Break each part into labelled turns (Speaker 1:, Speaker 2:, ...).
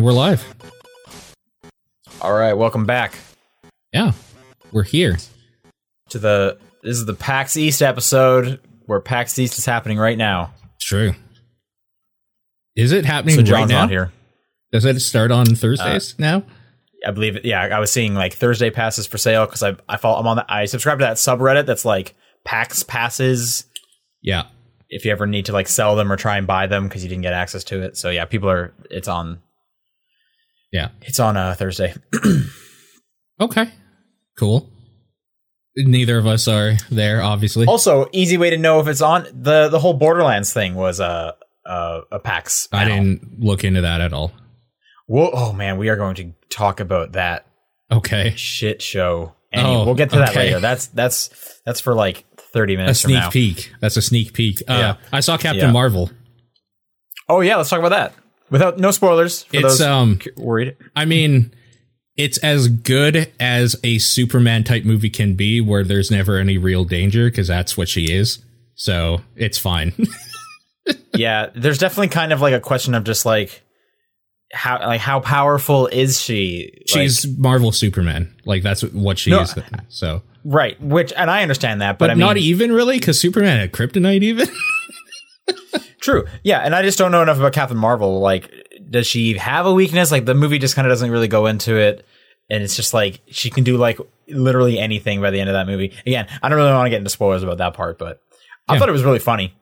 Speaker 1: And we're live.
Speaker 2: All right, welcome back
Speaker 1: Yeah, we're here.
Speaker 2: to the. This is the PAX East episode where PAX East is happening right now.
Speaker 1: It's true. Is it happening
Speaker 2: So
Speaker 1: right now?
Speaker 2: not here.
Speaker 1: Does it start on Thursdays uh, now?
Speaker 2: I believe it. Yeah, I was seeing like Thursday passes for sale because I I follow I'm on the I subscribe to that subreddit that's like PAX passes
Speaker 1: Yeah.
Speaker 2: if you ever need to like sell them or try and buy them because you didn't get access to it. So yeah, people are. It's on.
Speaker 1: Yeah.
Speaker 2: It's on uh, Thursday.
Speaker 1: Okay. Cool. Neither of us are there, obviously.
Speaker 2: also, easy way to know if it's on the the whole Borderlands thing was a a, a PAX.
Speaker 1: I didn't look into that at all.
Speaker 2: Whoa, oh man, we are going to talk about that
Speaker 1: Okay.
Speaker 2: shit show. Anyway,
Speaker 1: Oh,
Speaker 2: we'll get to that
Speaker 1: okay.
Speaker 2: later. That's that's that's for like thirty
Speaker 1: A
Speaker 2: minutes from
Speaker 1: sneak peek. That's a sneak peek. Uh,
Speaker 2: Yeah.
Speaker 1: I saw Captain
Speaker 2: Yeah.
Speaker 1: Marvel.
Speaker 2: Oh yeah, let's talk about that. Without no spoilers for
Speaker 1: It's
Speaker 2: those
Speaker 1: um
Speaker 2: worried.
Speaker 1: I mean, it's as good as a Superman type movie can be, where there's never any real danger, because that's what she is. So it's fine.
Speaker 2: yeah, there's definitely kind of like a question of just like how like how powerful is she? Like,
Speaker 1: She's Marvel Superman. Like that's what she
Speaker 2: No,
Speaker 1: is. So,
Speaker 2: right, which and I understand that, but,
Speaker 1: but
Speaker 2: I mean,
Speaker 1: not even really, because Superman had kryptonite. Even
Speaker 2: true. Yeah, and I just don't know enough about Captain Marvel. Like, does she have a weakness? Like the movie just kind of doesn't really go into it, and it's just like she can do like literally anything by the end of that movie. Again, I don't really want to get into spoilers about that part, but I
Speaker 1: Yeah.
Speaker 2: thought it was really funny.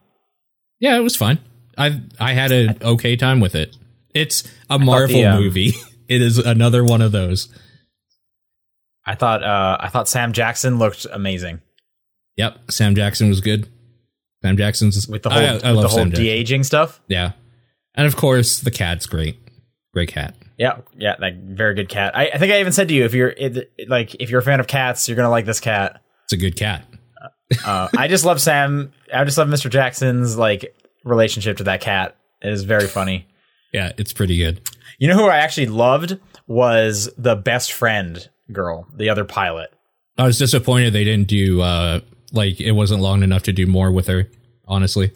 Speaker 1: yeah, it was fun. I I had an okay time with it. It's a Marvel
Speaker 2: the, um,
Speaker 1: movie. It is another one of those.
Speaker 2: I thought uh I thought Sam Jackson looked amazing
Speaker 1: Yep, Sam Jackson was good. Sam Jackson's
Speaker 2: with the whole
Speaker 1: I, I love
Speaker 2: the whole de aging stuff.
Speaker 1: Yeah, and of course the cat's great. Great cat.
Speaker 2: Yeah, yeah, like very good cat. I, I think I even said to you if you're it, like if you're a fan of cats, you're gonna like this cat.
Speaker 1: It's a good cat.
Speaker 2: Uh, I just love Sam. I just love Mr. Jackson's like relationship to that cat. It is very funny.
Speaker 1: Yeah, it's pretty good.
Speaker 2: You know who I actually loved was the best friend girl, the other pilot.
Speaker 1: I was disappointed they didn't do uh like it wasn't long enough to do more with her. Honestly,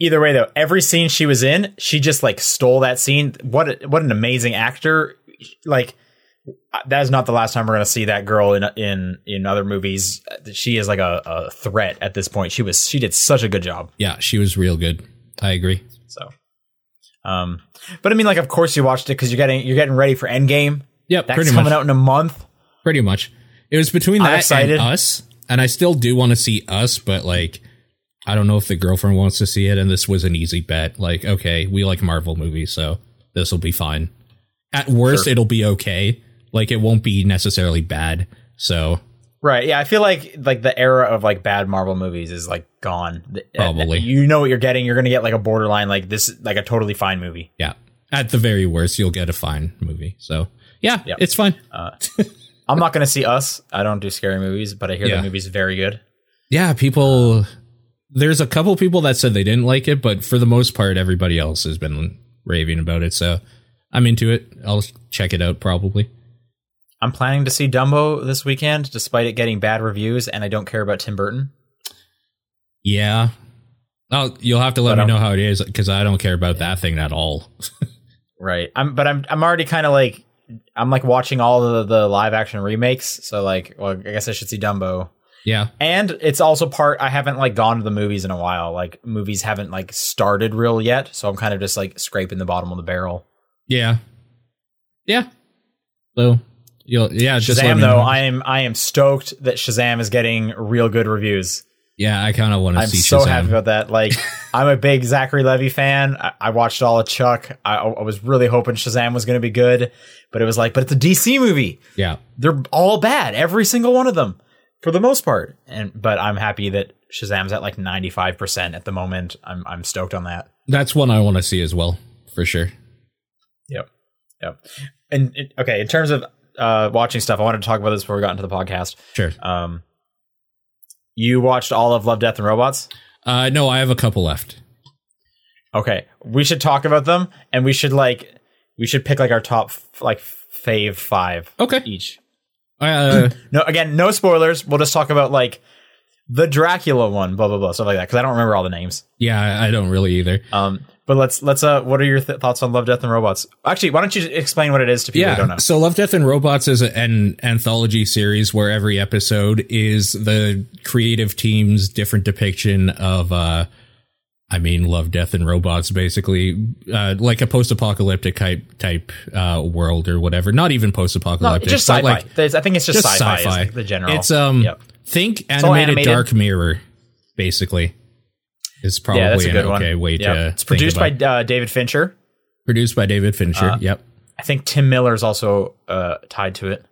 Speaker 2: Either way, though, every scene she was in, she just like stole that scene. What a, what an amazing actor! Like that is not the last time we're going to see that girl in in in other movies. She is like a, a threat at this point. She was she did such a good job.
Speaker 1: yeah, she was real good. I agree.
Speaker 2: So, um, but I mean, like, of course you watched it because you're getting you're getting ready for Endgame.
Speaker 1: Yep,
Speaker 2: That's
Speaker 1: pretty
Speaker 2: coming
Speaker 1: much.
Speaker 2: out in a month.
Speaker 1: Pretty much. It was between that and us, and I still do want to see us, but like, I don't know if the girlfriend wants to see it, and this was an easy bet. Like, okay, we like Marvel movies, so this will be fine. At worst,
Speaker 2: Sure.
Speaker 1: it'll be okay. Like, it won't be necessarily bad. So
Speaker 2: Right. Yeah. I feel like like the era of like bad Marvel movies is like gone. Uh,
Speaker 1: Probably.
Speaker 2: You know what you're getting. You're gonna get like a borderline like this like a totally fine movie.
Speaker 1: yeah, at the very worst, you'll get a fine movie. So yeah,
Speaker 2: Yep.
Speaker 1: it's fine.
Speaker 2: I'm not gonna see Us. I don't do scary movies, but I hear
Speaker 1: Yeah.
Speaker 2: that movie's very good.
Speaker 1: Yeah, people. There's a couple people that said they didn't like it, but for the most part, everybody else has been raving about it. So I'm into it. I'll check it out probably.
Speaker 2: I'm planning to see Dumbo this weekend, despite it getting bad reviews, and I don't care about Tim Burton.
Speaker 1: Yeah. Oh, you'll have to let
Speaker 2: But,
Speaker 1: me
Speaker 2: um,
Speaker 1: know how it is because I don't care about that thing at all.
Speaker 2: Right. I'm but I'm I'm already kind of like I'm like watching all the, the live action remakes. So like, well, I guess I should see Dumbo.
Speaker 1: yeah.
Speaker 2: And it's also part I haven't like gone to the movies in a while. Like movies haven't like started real yet, so I'm kind of just like scraping the bottom of the barrel.
Speaker 1: Yeah. Yeah. So you'll yeah,
Speaker 2: Shazam though. I am I am stoked that Shazam is getting real good reviews.
Speaker 1: Yeah, I kind of want to
Speaker 2: I'm
Speaker 1: see
Speaker 2: so
Speaker 1: Shazam.
Speaker 2: happy about that. Like I'm a big Zachary Levi fan. I, I watched all of Chuck. I, I was really hoping Shazam was going to be good, but it was like, but it's a DC movie.
Speaker 1: yeah.
Speaker 2: They're all bad, every single one of them, for the most part. And but I'm happy that Shazam's at like 95 percent at the moment. I'm I'm stoked on that.
Speaker 1: That's one I want to see as well, for sure.
Speaker 2: Yep. Yep. And it, okay, in terms of uh, watching stuff, I wanted to talk about this before we got into the podcast.
Speaker 1: Sure.
Speaker 2: Um, you watched all of Love, Death, and Robots.
Speaker 1: Uh no, I have a couple left.
Speaker 2: Okay, we should talk about them, and we should like we should pick like our top f- like fave five
Speaker 1: Okay.
Speaker 2: each.
Speaker 1: Uh
Speaker 2: No, again, no spoilers. We'll just talk about like the Dracula one, blah blah blah, stuff like that. Because I don't remember all the names.
Speaker 1: yeah, I I don't really either.
Speaker 2: Um, but let's let's uh, what are your th- thoughts on Love, Death, and Robots? Actually, why don't you explain what it is to people who don't know?
Speaker 1: So Love, Death, and Robots is an anthology series where every episode is the creative team's different depiction of, uh, I mean, Love, Death, and Robots, basically, uh, like a post-apocalyptic type type uh, world or whatever. Not even post-apocalyptic,
Speaker 2: just sci-fi.
Speaker 1: like
Speaker 2: I think it's just,
Speaker 1: just
Speaker 2: sci-fi.
Speaker 1: sci-fi.
Speaker 2: The general.
Speaker 1: It's um,
Speaker 2: Yep.
Speaker 1: think animated,
Speaker 2: animated.
Speaker 1: Dark Mirror, basically. Is probably
Speaker 2: yeah, that's a
Speaker 1: an
Speaker 2: good
Speaker 1: okay
Speaker 2: one.
Speaker 1: way
Speaker 2: Yep.
Speaker 1: to.
Speaker 2: It's produced by uh, David Fincher.
Speaker 1: produced by David Fincher.
Speaker 2: Uh,
Speaker 1: yep.
Speaker 2: I think Tim Miller is also uh, tied to it.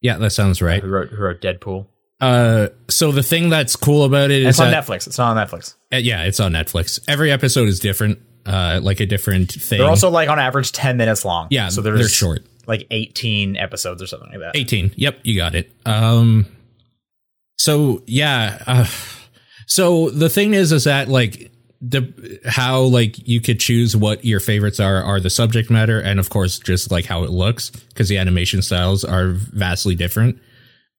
Speaker 1: Yeah, that sounds right.
Speaker 2: Who wrote, who wrote Deadpool?
Speaker 1: Uh, so the thing that's cool about it is
Speaker 2: it's on
Speaker 1: that
Speaker 2: Netflix. It's not on Netflix.
Speaker 1: Uh, yeah, it's on Netflix. Every episode is different, uh, like a different thing.
Speaker 2: They're also like on average ten minutes long.
Speaker 1: yeah,
Speaker 2: so
Speaker 1: they're short.
Speaker 2: like eighteen episodes or something like that.
Speaker 1: 18. Yep, you got it. Um, so yeah, uh, so the thing is, is that like the how like you could choose what your favorites are are the subject matter and of course just like how it looks because the animation styles are vastly different.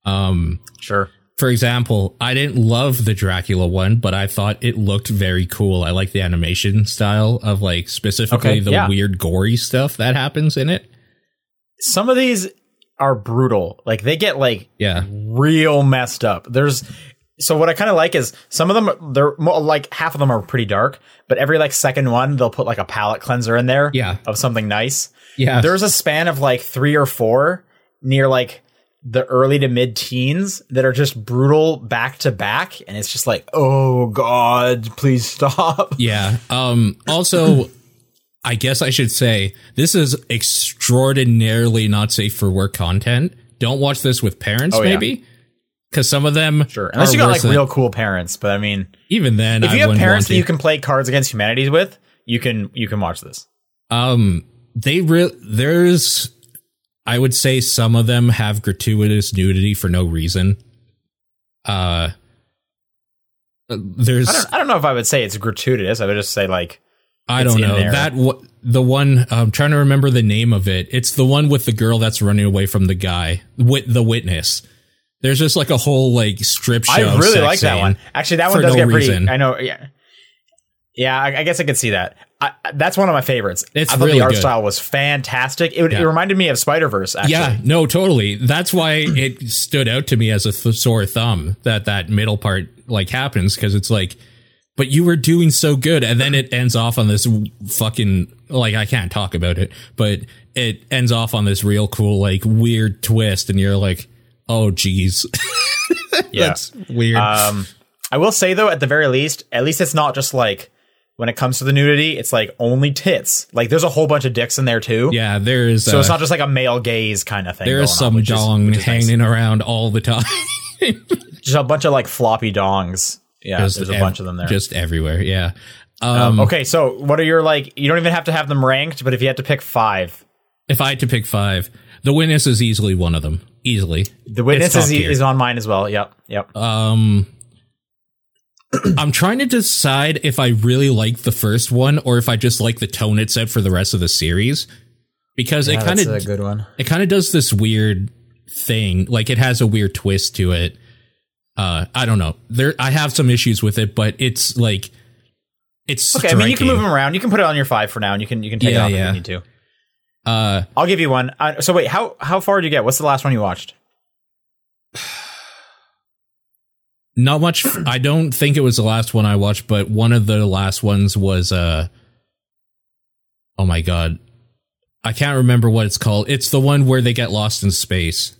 Speaker 1: Um,
Speaker 2: Sure.
Speaker 1: for example, I didn't love the Dracula one, but I thought it looked very cool. I like the animation style of like specifically
Speaker 2: Okay,
Speaker 1: the
Speaker 2: yeah.
Speaker 1: weird gory stuff that happens in it.
Speaker 2: Some of these are brutal. Like they get like
Speaker 1: Yeah.
Speaker 2: real messed up. There's so what I kind of like is some of them they're mo- like half of them are pretty dark, but every like second one they'll put like a palette cleanser in there
Speaker 1: Yeah.
Speaker 2: of something nice.
Speaker 1: Yeah.
Speaker 2: There's a span of like 3 or 4 near like the early to mid teens that are just brutal back to back and it's just like, "Oh god, please stop."
Speaker 1: Yeah. Um also I guess I should say this is extraordinarily not safe for work content. Don't watch this with parents
Speaker 2: Oh, yeah.
Speaker 1: Cuz some of them
Speaker 2: Sure. Unless you got like real cool parents, but I mean,
Speaker 1: even then
Speaker 2: if
Speaker 1: I
Speaker 2: you have parents that you can play Cards Against Humanity with, you can you can watch this.
Speaker 1: Um, they real there's, I would say some of them have gratuitous nudity for no reason. Uh, there's
Speaker 2: I don't I don't know if I would say it's gratuitous. I would just say like
Speaker 1: I don't know
Speaker 2: there.
Speaker 1: that what the one I'm trying to remember the name of it. It's the one with the girl that's running away from the guy with the witness. There's just like a whole like strip show.
Speaker 2: I really like that one. Actually, that one does
Speaker 1: no
Speaker 2: get pretty.
Speaker 1: reason.
Speaker 2: I know. Yeah, yeah. I, I guess I could see that. I, that's one of my favorites.
Speaker 1: It's
Speaker 2: I thought
Speaker 1: really
Speaker 2: the art
Speaker 1: good.
Speaker 2: style was fantastic. It, would- it reminded me of Spider Verse.
Speaker 1: Yeah, no, totally. That's why it stood out to me as a th- sore thumb that that middle part like happens because it's like, but you were doing so good, and then it ends off on this fucking like I can't talk about it, but it ends off on this real cool like weird twist, and you're like, oh geez,
Speaker 2: yeah.
Speaker 1: that's weird.
Speaker 2: Um, I will say though, at the very least, at least it's not just like when it comes to the nudity, it's like only tits. Like there's a whole bunch of dicks in there too.
Speaker 1: yeah, there's
Speaker 2: So
Speaker 1: uh,
Speaker 2: it's not just like a male gaze kind of thing.
Speaker 1: There is
Speaker 2: on,
Speaker 1: some
Speaker 2: which is-
Speaker 1: dong
Speaker 2: which nice.
Speaker 1: hanging around all the time.
Speaker 2: Just a bunch of like floppy dongs. Yeah,
Speaker 1: Just
Speaker 2: there's a
Speaker 1: ev-
Speaker 2: bunch of them there.
Speaker 1: just everywhere. Yeah. Um,
Speaker 2: Um, okay, so what are your like? You don't even have to have them ranked, but if you had to pick five,
Speaker 1: If I had to pick five, the witness is easily one of them. Easily.
Speaker 2: the witness is, is on mine as well. Yep, yep.
Speaker 1: Um, I'm trying to decide if I really like the first one or if I just like the tone it set for the rest of the series because it kind of a
Speaker 2: good one.
Speaker 1: it kind of does this weird thing. Like it has a weird twist to it. Uh, I don't know. There, I have some issues with it, but it's like it's
Speaker 2: Okay, I mean you can move them around. You can put it on your five for now, and you can you can take
Speaker 1: Yeah,
Speaker 2: it off
Speaker 1: yeah.
Speaker 2: if you need to.
Speaker 1: Uh,
Speaker 2: I'll give you one. Uh, so wait, how how far did you get? What's the last one you watched?
Speaker 1: not much. I don't think it was the last one I watched, but one of the last ones was uh Oh my god. I can't remember what it's called. It's the one where they get lost in space.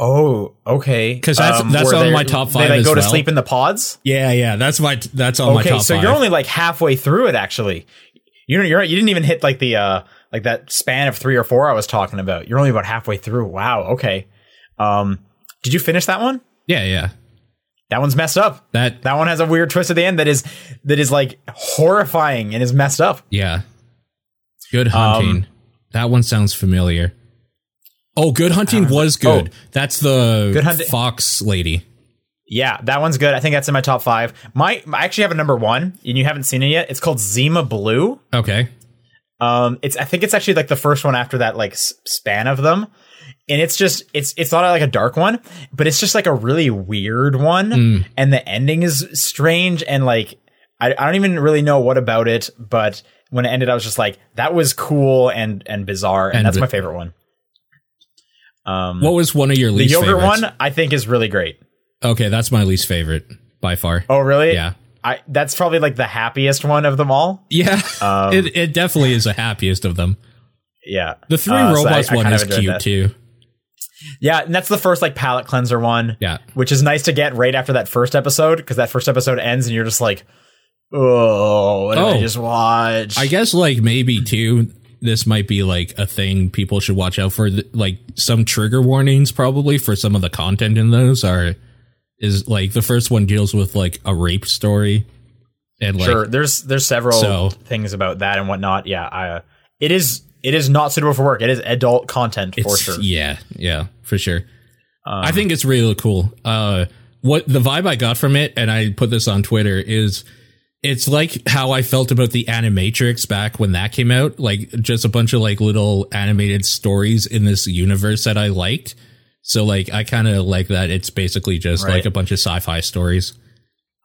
Speaker 2: Oh, okay.
Speaker 1: 'Cause that's- that's on my top
Speaker 2: They
Speaker 1: five
Speaker 2: like
Speaker 1: as
Speaker 2: go to sleep in the pods.
Speaker 1: Yeah, yeah, that's my that's on my
Speaker 2: Okay,
Speaker 1: top
Speaker 2: so
Speaker 1: five.
Speaker 2: you're only like halfway through it. Actually, you're you're you didn't even hit like the uh like that span of three or four I was talking about. You're only about halfway through. Wow. Okay. Um, did you finish that one?
Speaker 1: yeah, yeah.
Speaker 2: That one's messed up.
Speaker 1: That
Speaker 2: That one has a weird twist at the end that is that is like horrifying and is messed up.
Speaker 1: yeah. Good hunting.
Speaker 2: Um,
Speaker 1: that one sounds familiar. Oh, good hunting was good. That's the
Speaker 2: Good Hunting-
Speaker 1: fox lady.
Speaker 2: Yeah, that one's good. I think that's in my top five. My I actually have a number one, and you haven't seen it yet. It's called Zima Blue.
Speaker 1: Okay.
Speaker 2: Um, it's I think it's actually like the first one after that like s- span of them, and it's just it's it's not like a dark one, but it's just like a really weird one,
Speaker 1: Mm.
Speaker 2: and the ending is strange and like I, I don't even really know what about it, but when it ended, I was just like, that was cool and and bizarre, and,
Speaker 1: And
Speaker 2: that's my favorite one. Um,
Speaker 1: What was one of your least?
Speaker 2: the
Speaker 1: least
Speaker 2: yogurt
Speaker 1: favorites?
Speaker 2: one I think is really great.
Speaker 1: Okay, that's my least favorite by far.
Speaker 2: Oh, really?
Speaker 1: Yeah.
Speaker 2: I that's probably like the happiest one of them all.
Speaker 1: Yeah.
Speaker 2: Um,
Speaker 1: it it definitely is the happiest of them.
Speaker 2: Yeah,
Speaker 1: The three
Speaker 2: Uh,
Speaker 1: robots
Speaker 2: I- I
Speaker 1: one
Speaker 2: kind
Speaker 1: is cute
Speaker 2: that.
Speaker 1: too.
Speaker 2: Yeah, and that's the first like palate cleanser one.
Speaker 1: Yeah.
Speaker 2: which is nice to get right after that first episode because that first episode ends and you're just like, oh, what did I just watch?
Speaker 1: I guess like maybe too this might be like a thing people should watch out for like some trigger warnings probably for some of the content in those are is like the first one deals with like a rape story and like
Speaker 2: sure, there's there's several
Speaker 1: So-
Speaker 2: things about that and whatnot. Yeah, I, uh, it is it is not suitable for work. It is adult content for sure.
Speaker 1: yeah yeah for sure
Speaker 2: Um,
Speaker 1: i think it's really cool uh what the vibe i got from it and i put this on twitter is it's like how i felt about the animatrix back when that came out like just a bunch of like little animated stories in this universe that i liked so like i kind of like that it's basically just
Speaker 2: Right.
Speaker 1: like a bunch of sci-fi stories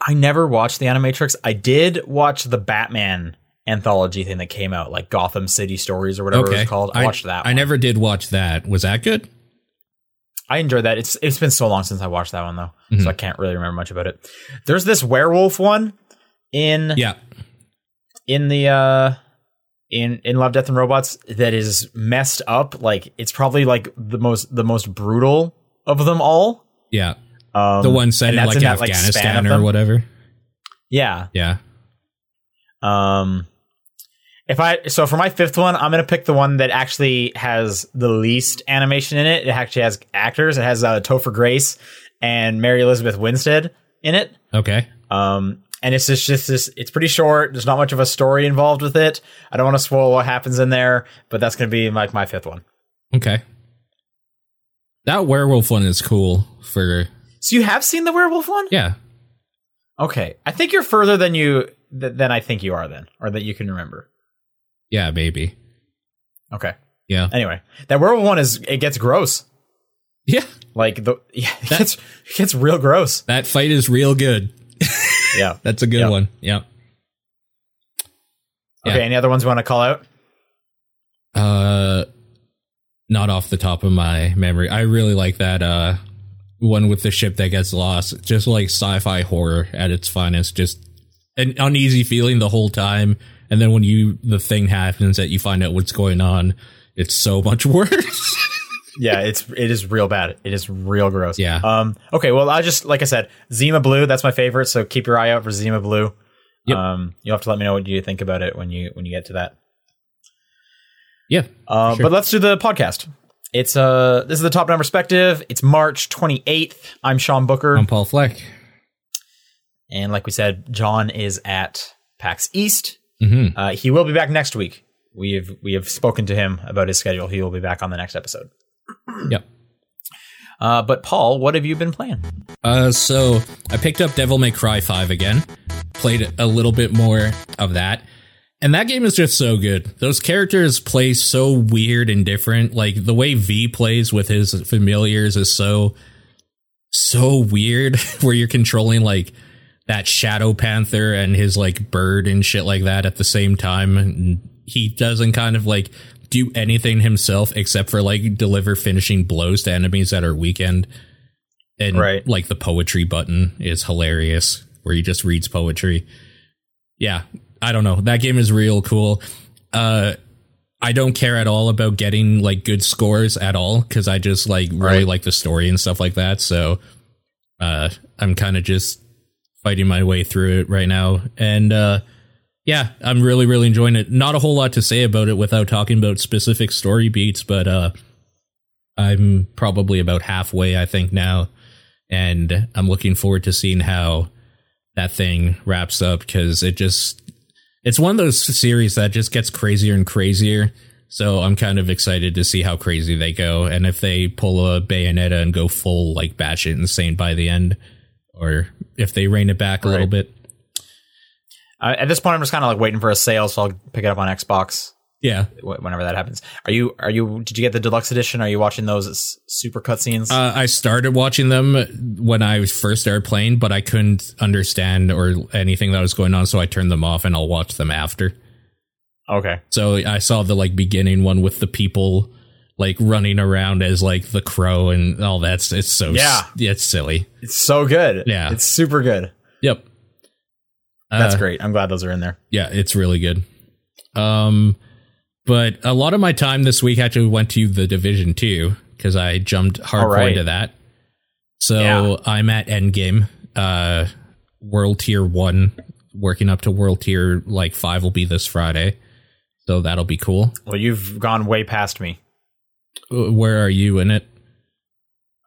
Speaker 2: I never watched the Animatrix. I did watch the Batman anthology thing that came out, like Gotham City Stories or whatever it was called. I, watched that.
Speaker 1: i
Speaker 2: one.
Speaker 1: never did watch that was that good
Speaker 2: I enjoyed that. It's it's been so long since I watched that one though,
Speaker 1: Mhm.
Speaker 2: so I can't really remember much about it. There's this werewolf one in
Speaker 1: yeah
Speaker 2: in the uh in in Love, Death and Robots that is messed up. Like it's probably like the most the most brutal of them all.
Speaker 1: yeah
Speaker 2: Um,
Speaker 1: the one set in like
Speaker 2: span
Speaker 1: afghanistan
Speaker 2: of
Speaker 1: or whatever
Speaker 2: Yeah.
Speaker 1: yeah
Speaker 2: Um, if I so for my fifth one, I'm gonna pick the one that actually has the least animation in it. It actually has actors. It has uh, Topher Grace and Mary Elizabeth Winstead in it.
Speaker 1: okay
Speaker 2: Um, and it's just, just this. It's pretty short. There's not much of a story involved with it. I don't want to spoil what happens in there, but that's gonna be like my fifth one.
Speaker 1: Okay. That werewolf one is cool for
Speaker 2: So you have seen the werewolf one?
Speaker 1: yeah.
Speaker 2: Okay, I think you're further than you th- than I think you are then, or that you can remember.
Speaker 1: Yeah, maybe.
Speaker 2: Okay.
Speaker 1: Yeah.
Speaker 2: Anyway, that werewolf one is it gets gross.
Speaker 1: Yeah.
Speaker 2: Like the yeah, it
Speaker 1: That-
Speaker 2: gets it gets real gross.
Speaker 1: That fight is real good.
Speaker 2: Yeah.
Speaker 1: That's a good
Speaker 2: Yeah.
Speaker 1: one. Yeah.
Speaker 2: Okay.
Speaker 1: Yeah.
Speaker 2: Any other ones you want to call out?
Speaker 1: Uh not off the top of my memory. I really like that uh one with the ship that gets lost. Just like sci-fi horror at its finest. Just an uneasy feeling the whole time. And then when you the thing happens that you find out what's going on, it's so much worse.
Speaker 2: Yeah, it's it is real bad. It is real gross.
Speaker 1: Yeah.
Speaker 2: Um. Okay. Well, I just like I said, Zima Blue. That's my favorite. So keep your eye out for Zima Blue.
Speaker 1: Yep.
Speaker 2: Um. You'll have to let me know what you think about it when you when you get to that.
Speaker 1: yeah.
Speaker 2: Uh,
Speaker 1: Sure.
Speaker 2: But let's do the podcast. It's uh this is the top down perspective. It's March 28th. I'm Sean Booker,
Speaker 1: I'm Paul Fleck.
Speaker 2: and like we said, John is at PAX East.
Speaker 1: hmm
Speaker 2: Uh, he will be back next week. We have we have spoken to him about his schedule. He will be back on the next episode.
Speaker 1: Yep.
Speaker 2: Uh, but Paul, what have you been playing?
Speaker 1: Uh, so I picked up Devil May Cry 5 again, played a little bit more of that. And that game is just so good. Those characters play so weird and different. Like the way V plays with his familiars is so, so weird where you're controlling like that Shadow Panther and his like bird and shit like that at the same time. And he doesn't kind of like do anything himself except for like deliver finishing blows to enemies that are weakened and
Speaker 2: Right.
Speaker 1: like the poetry button is hilarious where he just reads poetry. Yeah i don't know. That game is real cool. Uh i don't care at all about getting like good scores at all because i just like really
Speaker 2: Right.
Speaker 1: like the story and stuff like that. So uh i'm kind of just fighting my way through it right now. And uh yeah i'm really really enjoying it. Not a whole lot to say about it without talking about specific story beats but uh i'm probably about halfway i think now. And i'm looking forward to seeing how that thing wraps up because it just it's one of those series that just gets crazier and crazier. So i'm kind of excited to see how crazy they go. And if they pull a bayonetta and go full like batshit insane by the end or if they rein it back a little bit
Speaker 2: Uh, at this point, I'm just kind of like waiting for a sale, so I'll pick it up on Xbox.
Speaker 1: Yeah.
Speaker 2: wh- whenever that happens. Are you are you did you get the deluxe edition? Are you watching those super cutscenes?
Speaker 1: Uh, I started watching them when I first started playing, but I couldn't understand or anything that was going on, so I turned them off and I'll watch them after.
Speaker 2: okay.
Speaker 1: So I saw the like beginning one with the people like running around as like the crow and all that's it's so
Speaker 2: yeah
Speaker 1: it's silly.
Speaker 2: It's so good.
Speaker 1: Yeah.
Speaker 2: It's super good.
Speaker 1: Yep.
Speaker 2: That's
Speaker 1: Uh,
Speaker 2: great. I'm glad those are in there.
Speaker 1: Yeah, it's really good. Um, but a lot of my time this week actually went to the Division Two because I jumped hardcore
Speaker 2: right.
Speaker 1: into that. So
Speaker 2: Yeah.
Speaker 1: I'm at Endgame, uh, World Tier One, working up to World Tier like five will be this Friday, so that'll be cool.
Speaker 2: Well, you've gone way past me.
Speaker 1: Uh, Where are you in it?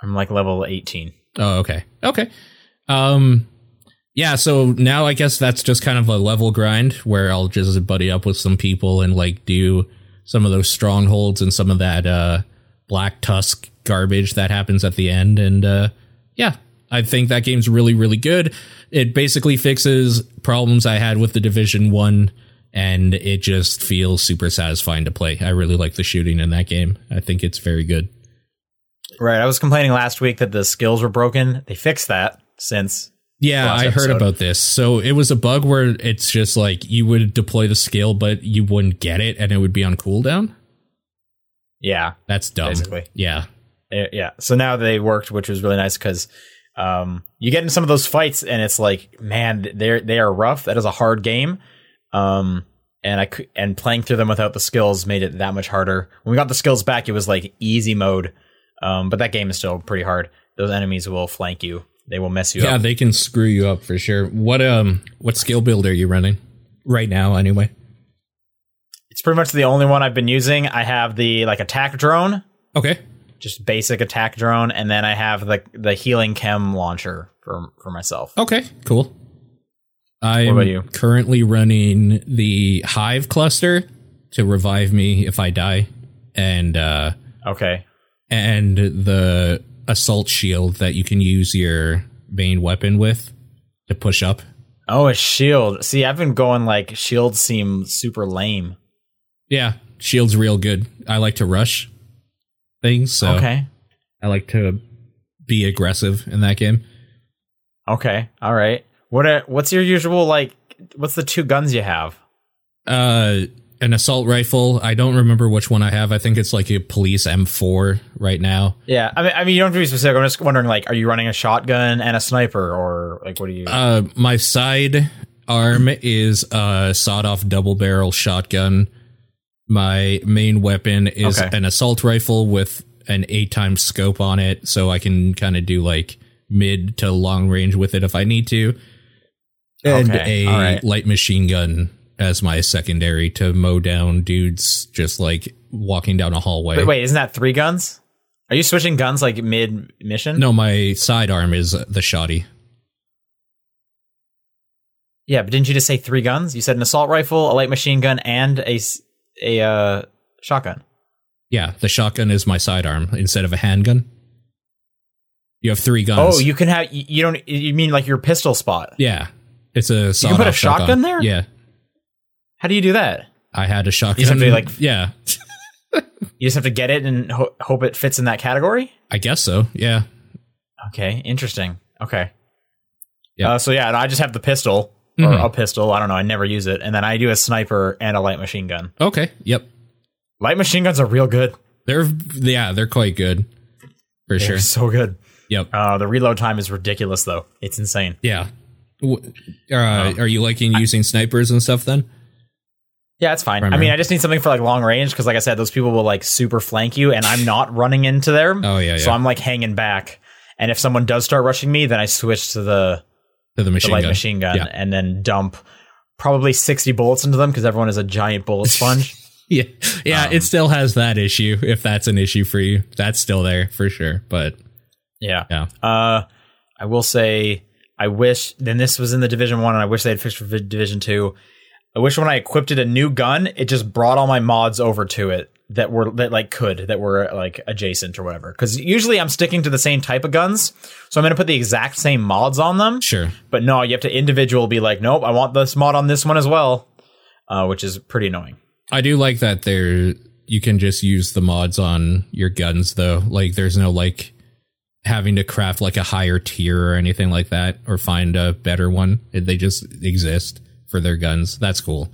Speaker 2: I'm like level 18.
Speaker 1: Oh, okay. Okay. Um yeah, so now I guess that's just kind of a level grind where I'll just buddy up with some people and like do some of those strongholds and some of that uh black tusk garbage that happens at the end and uh yeah, I think that game's really really good. It basically fixes problems I had with the Division 1 and it just feels super satisfying to play. I really like the shooting in that game. I think it's very good.
Speaker 2: Right. I was complaining last week that the skills were broken. They fixed that since.
Speaker 1: Yeah, I heard
Speaker 2: episode.
Speaker 1: about this. So it was a bug where it's just like you would deploy the skill, but you wouldn't get it, and it would be on cooldown.
Speaker 2: Yeah.
Speaker 1: That's dumb.
Speaker 2: Basically.
Speaker 1: Yeah,
Speaker 2: Eh, Yeah. So now they worked, which was really nice because um, you get in some of those fights and it's like, man, they're they are rough. That is a hard game. Um, and I and playing through them without the skills made it that much harder. When we got the skills back, it was like easy mode. Um, but that game is still pretty hard. Those enemies will flank you. They will mess you
Speaker 1: yeah,
Speaker 2: up.
Speaker 1: Yeah, they can screw you up for sure. What um, what skill build are you running right now? Anyway.
Speaker 2: It's pretty much the only one I've been using. I have the like attack drone,
Speaker 1: Okay.
Speaker 2: just basic attack drone, and then I have the the healing chem launcher for for myself.
Speaker 1: Okay. Cool. I'm currently running the Hive cluster to revive me if I die, and uh,
Speaker 2: Okay.
Speaker 1: and the assault shield that you can use your main weapon with to push up.
Speaker 2: Oh, a shield. See, I've been going like shields seem super lame.
Speaker 1: Yeah, shield's real good. I like to rush things, so
Speaker 2: Okay.
Speaker 1: I like to be aggressive in that game.
Speaker 2: Okay. All right. What are, what's your usual like what's the two guns you have?
Speaker 1: Uh an assault rifle. I don't remember which one I have. I think it's like a police M4 right now.
Speaker 2: Yeah. I mean I mean you don't have to be specific. I'm just wondering like are you running a shotgun and a sniper or like what are you
Speaker 1: Uh my side arm is a sawed-off double barrel shotgun. My main weapon is
Speaker 2: Okay.
Speaker 1: an assault rifle with an eight times scope on it, so I can kind of do like mid to long range with it if I need to. And
Speaker 2: Okay,
Speaker 1: a
Speaker 2: right.
Speaker 1: light machine gun as my secondary to mow down dudes just like walking down a hallway.
Speaker 2: But wait, isn't that three guns? Are you switching guns like mid mission?
Speaker 1: No, my sidearm is the shoddy.
Speaker 2: Yeah, but didn't you just say three guns? You said an assault rifle, a light machine gun, and a uh, shotgun.
Speaker 1: Yeah, the shotgun is my sidearm instead of a handgun. You have three guns.
Speaker 2: Oh, you can have you don't you mean like your pistol spot?
Speaker 1: Yeah, it's a.
Speaker 2: You can put a
Speaker 1: sawed-off
Speaker 2: shotgun there?
Speaker 1: Yeah,
Speaker 2: How do you do that?
Speaker 1: I had a shotgun.
Speaker 2: just have to, like-
Speaker 1: yeah,
Speaker 2: You just have to get it and ho- hope it fits in that category.
Speaker 1: I guess so. Yeah,
Speaker 2: Okay, interesting. Okay.
Speaker 1: Yeah.
Speaker 2: Uh, so yeah, and I just have the pistol or
Speaker 1: Mhm.
Speaker 2: a pistol. I don't know. I never use it, and then I do a sniper and a light machine gun.
Speaker 1: okay, yep.
Speaker 2: Light machine guns are real good.
Speaker 1: They're yeah, they're quite good for
Speaker 2: They're
Speaker 1: sure.
Speaker 2: so good.
Speaker 1: Yep.
Speaker 2: Uh, the reload time is ridiculous, though. It's insane.
Speaker 1: Yeah. Uh,
Speaker 2: Oh.
Speaker 1: are you liking using snipers and stuff then?
Speaker 2: Yeah, it's fine. I mean, I just need something for like long range because, like I said, those people will like super flank you, and I'm not running into them.
Speaker 1: Oh yeah,
Speaker 2: So. I'm like hanging back. And if someone does start rushing me, then I switch to the,
Speaker 1: to the
Speaker 2: the
Speaker 1: machine
Speaker 2: light
Speaker 1: gun.
Speaker 2: machine gun
Speaker 1: Yeah.
Speaker 2: and then dump probably 60 bullets into them because everyone is a giant bullet sponge.
Speaker 1: Yeah, yeah.
Speaker 2: Um,
Speaker 1: it still has that issue. If that's an issue for you, that's still there for sure. But
Speaker 2: yeah.
Speaker 1: yeah,
Speaker 2: Uh, I will say, I wish. Then this was in the Division One, and I wish they had fixed for Vi- Division Two. I wish when I equipped it a new gun, it just brought all my mods over to it that were that like could that were like adjacent or whatever. Because usually I'm sticking to the same type of guns, so I'm going to put the exact same mods on them.
Speaker 1: sure.
Speaker 2: But no, you have to individual be like, nope, I want this mod on this one as well, uh, which is pretty annoying.
Speaker 1: I do like that there you can just use the mods on your guns though. Like there's no like having to craft like a higher tier or anything like that or find a better one. They just exist for their guns. That's cool.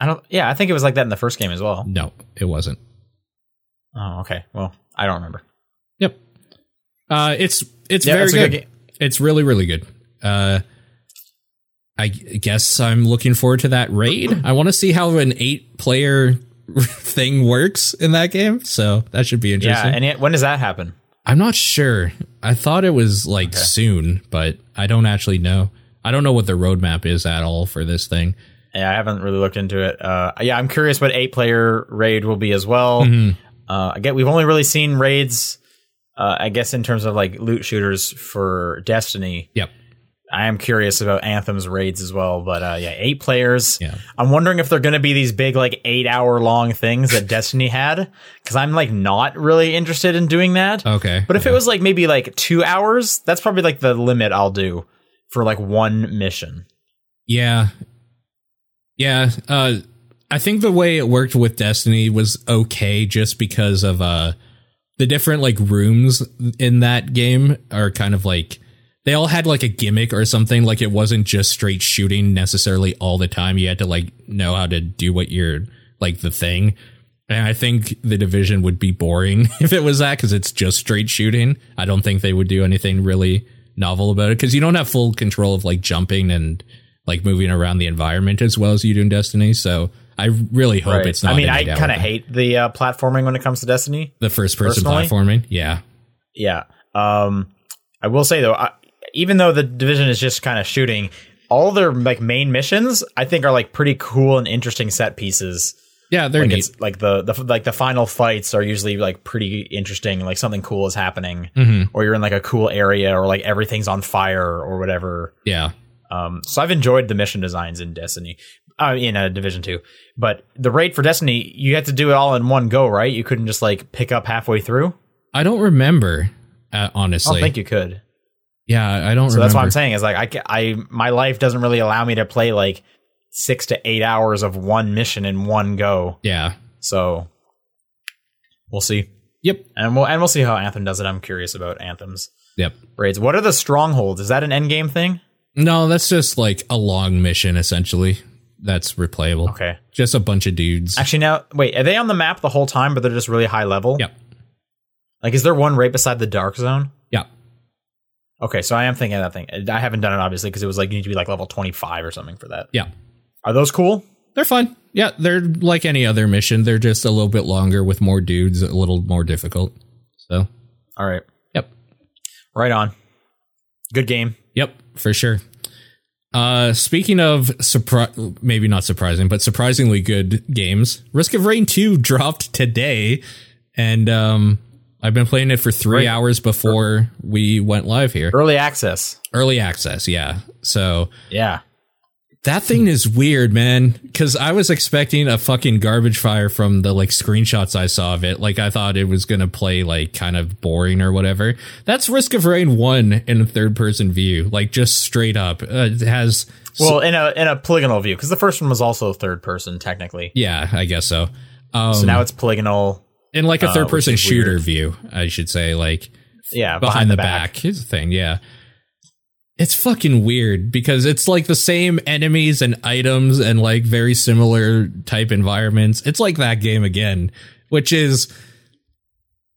Speaker 2: I don't. Yeah, I think it was like that in the first game as well.
Speaker 1: No, it wasn't.
Speaker 2: Oh, okay. Well, I don't remember.
Speaker 1: Yep. Uh, it's it's
Speaker 2: Yeah,
Speaker 1: very good.
Speaker 2: good.
Speaker 1: It's really really good. Uh, I guess I'm looking forward to that raid. I want to see how an eight player thing works in that game. So that should be interesting.
Speaker 2: Yeah, and it, when does that happen?
Speaker 1: I'm not sure. I thought it was like soon, but I don't actually know. I don't know what the roadmap is at all for this thing.
Speaker 2: Yeah, I haven't really looked into it. Uh, yeah, I'm curious what eight player raid will be as well.
Speaker 1: Mhm.
Speaker 2: Uh, I get we've only really seen raids. Uh, I guess in terms of like loot shooters for Destiny.
Speaker 1: Yep.
Speaker 2: I am curious about Anthem's raids as well, but uh, yeah, eight players.
Speaker 1: Yeah.
Speaker 2: I'm wondering if they're going to be these big like eight hour long things that Destiny had, because I'm like not really interested in doing that.
Speaker 1: Okay.
Speaker 2: But if it was like maybe like two hours, that's probably like the limit I'll do for like one mission.
Speaker 1: Yeah. Yeah. Uh, I think the way it worked with Destiny was okay just because of uh, the different like rooms in that game are kind of like they all had like a gimmick or something. Like it wasn't just straight shooting necessarily all the time. You had to like know how to do what you're like the thing. And I think the division would be boring if it was that because it's just straight shooting. I don't think they would do anything really novel about it because you don't have full control of like jumping and like moving around the environment as well as you do in Destiny. So I really hope it's not.
Speaker 2: I mean, I kind of hate the uh, platforming when it comes to Destiny.
Speaker 1: the first person
Speaker 2: personally.
Speaker 1: platforming. Yeah,
Speaker 2: Yeah. Um, I will say though, I, even though the division is just kind of shooting, all their like main missions I think are like pretty cool and interesting set pieces.
Speaker 1: Yeah, they're
Speaker 2: Like
Speaker 1: neat.
Speaker 2: it's like the, the like the final fights are usually like pretty interesting. Like something cool is happening,
Speaker 1: Mhm.
Speaker 2: or you're in like a cool area, or like everything's on fire or whatever.
Speaker 1: Yeah,
Speaker 2: Um, so I've enjoyed the mission designs in Destiny, uh, in a Division Two. But the raid for Destiny, you had to do it all in one go, right? You couldn't just like pick up halfway through.
Speaker 1: I don't remember. Uh,
Speaker 2: I don't think you could.
Speaker 1: yeah, I don't.
Speaker 2: So
Speaker 1: remember.
Speaker 2: that's what I'm saying is like I, I my life doesn't really allow me to play like six to eight hours of one mission in one go.
Speaker 1: Yeah.
Speaker 2: So we'll see,
Speaker 1: Yep.
Speaker 2: and we'll and we'll see how Anthem does it. I'm curious about Anthem's
Speaker 1: Yep.
Speaker 2: raids. What are the strongholds? Is that an end game thing?
Speaker 1: No, that's just like a long mission essentially. That's replayable.
Speaker 2: Okay.
Speaker 1: Just a bunch of dudes.
Speaker 2: Actually, now wait, are they on the map the whole time, but they're just really high level?
Speaker 1: Yep.
Speaker 2: Like, is there one right beside the dark zone?
Speaker 1: Yeah.
Speaker 2: Okay, so I am thinking of that thing. I haven't done it obviously because it was like you need to be like level 25 or something for that.
Speaker 1: Yeah.
Speaker 2: Are those cool?
Speaker 1: They're fun. Yeah, they're like any other mission. They're just a little bit longer with more dudes, a little more difficult. So,
Speaker 2: All right.
Speaker 1: yep.
Speaker 2: Right on. Good game.
Speaker 1: Yep, for sure. Uh, speaking of surprise, maybe not surprising, but surprisingly good games. Risk of Rain 2 dropped today, and um, I've been playing it for three
Speaker 2: Right.
Speaker 1: hours before we went live here.
Speaker 2: Early access.
Speaker 1: Early access, yeah. So
Speaker 2: Yeah.
Speaker 1: That thing is weird, man. Because I was expecting a fucking garbage fire from the like screenshots I saw of it. Like I thought it was gonna play like kind of boring or whatever. That's Risk of Rain one in a third person view, like just straight up. Uh, it has
Speaker 2: Well, in a in a polygonal view because the first one was also third person technically.
Speaker 1: yeah, I guess so. Um,
Speaker 2: So now it's polygonal.
Speaker 1: in like a
Speaker 2: uh,
Speaker 1: third person shooter
Speaker 2: weird.
Speaker 1: view, I should say, like
Speaker 2: Yeah,
Speaker 1: behind, the, back. Here's the thing, yeah. It's fucking weird because it's like the same enemies and items and like very similar type environments. It's like that game again, which is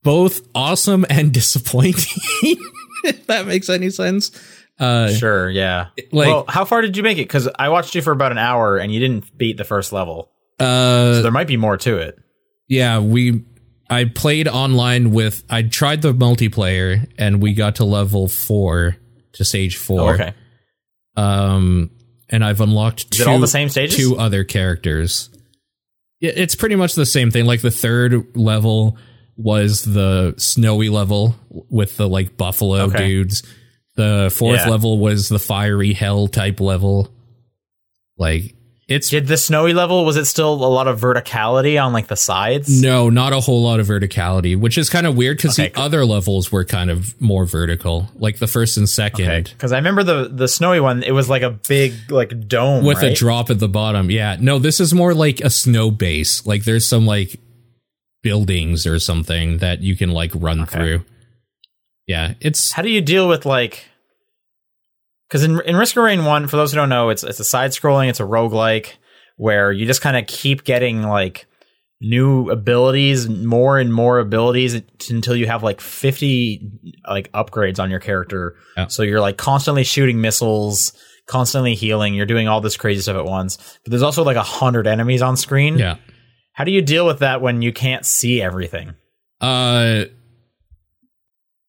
Speaker 1: both awesome and disappointing. if that makes any sense. Uh
Speaker 2: Sure. Yeah.
Speaker 1: like
Speaker 2: well, how far did you make it? Because I watched you for about an hour and you didn't beat the first level.
Speaker 1: uh
Speaker 2: So there might be more to it.
Speaker 1: yeah, we I played online with I tried the multiplayer and we got to level 4 to stage 4.
Speaker 2: Oh, okay.
Speaker 1: um and i've unlocked two,
Speaker 2: all the same stages?
Speaker 1: two other characters Yeah, it's pretty much the same thing like the third level was the snowy level with the like buffalo
Speaker 2: Okay.
Speaker 1: dudes the fourth
Speaker 2: Yeah.
Speaker 1: level was the fiery hell type level like it's
Speaker 2: Did the snowy level was it still a lot of verticality on like the sides?
Speaker 1: no, not a whole lot of verticality, which is kind of weird because
Speaker 2: Okay,
Speaker 1: the
Speaker 2: cool.
Speaker 1: other levels were kind of more vertical, like the first and second.
Speaker 2: Okay, because I remember the the snowy one. It was like a big like dome
Speaker 1: with a drop at the bottom. Yeah. No, this is more like a snow base. Like there's some like buildings or something that you can like run
Speaker 2: Okay.
Speaker 1: through. Yeah, it's
Speaker 2: How do you deal with like? Because in in Risk of Rain one, for those who don't know, it's it's a side scrolling, it's a roguelike where you just kind of keep getting like new abilities, more and more abilities until you have like fifty like upgrades on your character.
Speaker 1: Yeah.
Speaker 2: So you're like constantly shooting missiles, constantly healing. You're doing all this crazy stuff at once. But there's also like a hundred enemies on screen.
Speaker 1: yeah.
Speaker 2: How do you deal with that when you can't see everything?
Speaker 1: Uh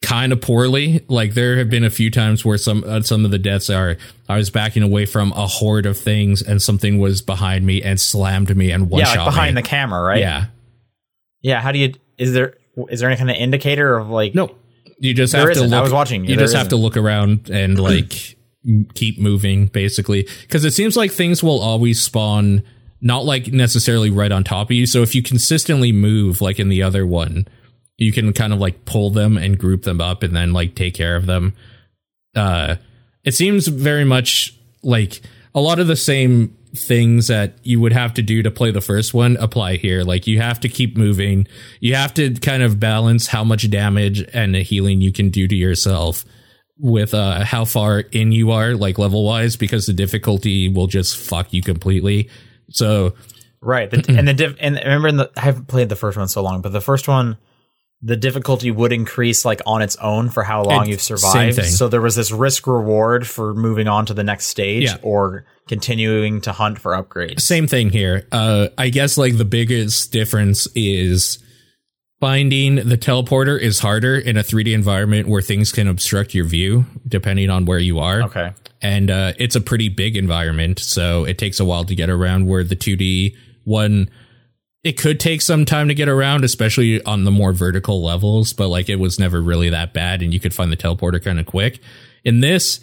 Speaker 1: kind of poorly. Like there have been a few times where some uh, some of the deaths are I was backing away from a horde of things and something was behind me and slammed me and one
Speaker 2: yeah,
Speaker 1: shot
Speaker 2: like behind
Speaker 1: me.
Speaker 2: the camera, right?
Speaker 1: Yeah.
Speaker 2: Yeah. How do you? Is there is there any kind of indicator of like?
Speaker 1: No. You just have to
Speaker 2: isn't.
Speaker 1: look
Speaker 2: I was watching you.
Speaker 1: You just have to look around and like keep moving basically because it seems like things will always spawn not like necessarily right on top of you. So if you consistently move like in the other one, you can kind of like pull them and group them up and then like take care of them. Uh it seems very much like a lot of the same things that you would have to do to play the first one apply here. Like you have to keep moving. You have to kind of balance how much damage and healing you can do to yourself with uh how far in you are like level wise because the difficulty will just fuck you completely. So
Speaker 2: right. The, and the diff, and remember, in the, I haven't played the first one so long, but the first one, the difficulty would increase like on its own for how long
Speaker 1: It-
Speaker 2: you've survived. So there was this risk reward for moving on to the next stage
Speaker 1: Yeah.
Speaker 2: or continuing to hunt for upgrades.
Speaker 1: Same thing here. Uh, I guess like the biggest difference is finding the teleporter is harder in a 3D environment where things can obstruct your view depending on where you are.
Speaker 2: Okay.
Speaker 1: And uh, it's a pretty big environment, so it takes a while to get around. Where the 2D one, it could take some time to get around, especially on the more vertical levels. But like it was never really that bad, and you could find the teleporter kind of quick. In this,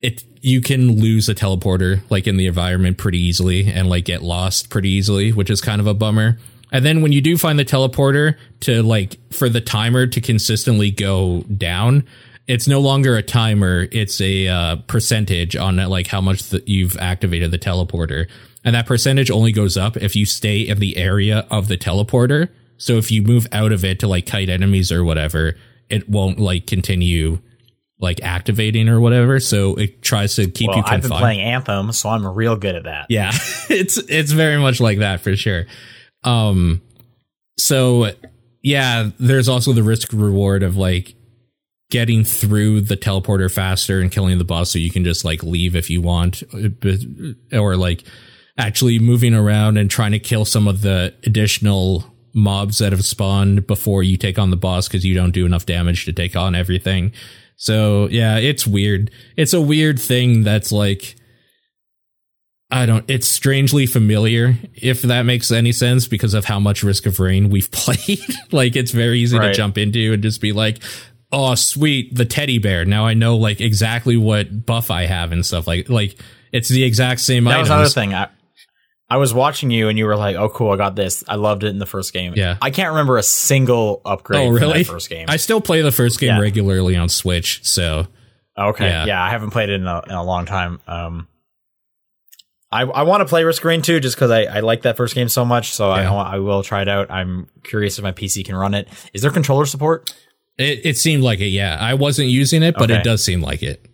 Speaker 1: it you can lose a teleporter like in the environment pretty easily and like get lost pretty easily, which is kind of a bummer. And then when you do find the teleporter to like for the timer to consistently go down, it's no longer a timer, it's a uh, percentage on like how much that you've activated the teleporter. And that percentage only goes up if you stay in the area of the teleporter. So if you move out of it to like kite enemies or whatever, it won't like continue like activating or whatever. So it tries to keep
Speaker 2: Well,
Speaker 1: you
Speaker 2: I've
Speaker 1: confined.
Speaker 2: been playing Anthem, so I'm real good at that.
Speaker 1: Yeah, it's it's very much like that for sure. Um, so yeah, there's also the risk reward of like getting through the teleporter faster and killing the boss, so you can just like leave if you want, or like actually moving around and trying to kill some of the additional mobs that have spawned before you take on the boss because you don't do enough damage to take on everything. So yeah, it's weird. It's a weird thing that's like I don't it's strangely familiar if that makes any sense because of how much Risk of Rain we've played. like it's very easy to jump into and just be like, "Oh, sweet, the teddy bear. Now I know like exactly what buff I have and stuff like like it's the exact same
Speaker 2: That was another thing. I, I was watching you and you were like, "Oh, cool, I got this. I loved it in the first game."
Speaker 1: Yeah.
Speaker 2: I can't remember a single upgrade.
Speaker 1: Oh, really?
Speaker 2: first game.
Speaker 1: I still play the first game
Speaker 2: Yeah.
Speaker 1: regularly on Switch, so
Speaker 2: okay,
Speaker 1: Yeah.
Speaker 2: yeah. I haven't played it in a, in a long time. Um, I I want to play Risk Rain 2 just because I, I like that first game so much. So I
Speaker 1: Yeah.
Speaker 2: I, I will try it out. I'm curious if my PC can run it. Is there controller support?
Speaker 1: it, it seemed like it. Yeah, I wasn't using it, but
Speaker 2: Okay.
Speaker 1: it does seem like it.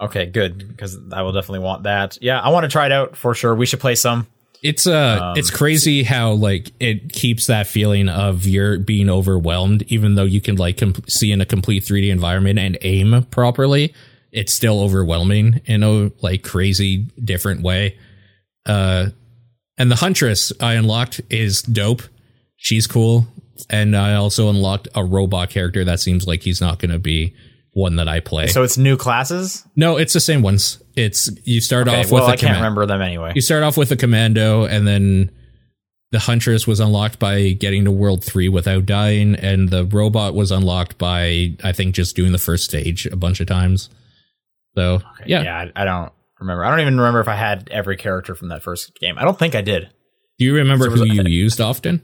Speaker 2: Okay, good because I will definitely want that. Yeah, I want to try it out for sure. We should play some.
Speaker 1: It's uh
Speaker 2: Um,
Speaker 1: it's crazy how like it keeps that feeling of you're being overwhelmed even though you can like com- see in a complete 3D environment and aim properly it's still overwhelming in a like crazy different way uh and the huntress I unlocked is dope she's cool and I also unlocked a robot character that seems like he's not going to be one that I play.
Speaker 2: So it's new classes.
Speaker 1: no, it's the same ones. It's you start
Speaker 2: Okay,
Speaker 1: off
Speaker 2: well,
Speaker 1: with
Speaker 2: I can't
Speaker 1: command-
Speaker 2: remember them anyway.
Speaker 1: you start off with a commando, and then the huntress was unlocked by getting to world three without dying, and the robot was unlocked by I think just doing the first stage a bunch of times. So yeah,
Speaker 2: yeah, I, I don't. remember. I don't even remember if I had every character from that first game. I don't think I did.
Speaker 1: Do you remember
Speaker 2: So
Speaker 1: who you used often?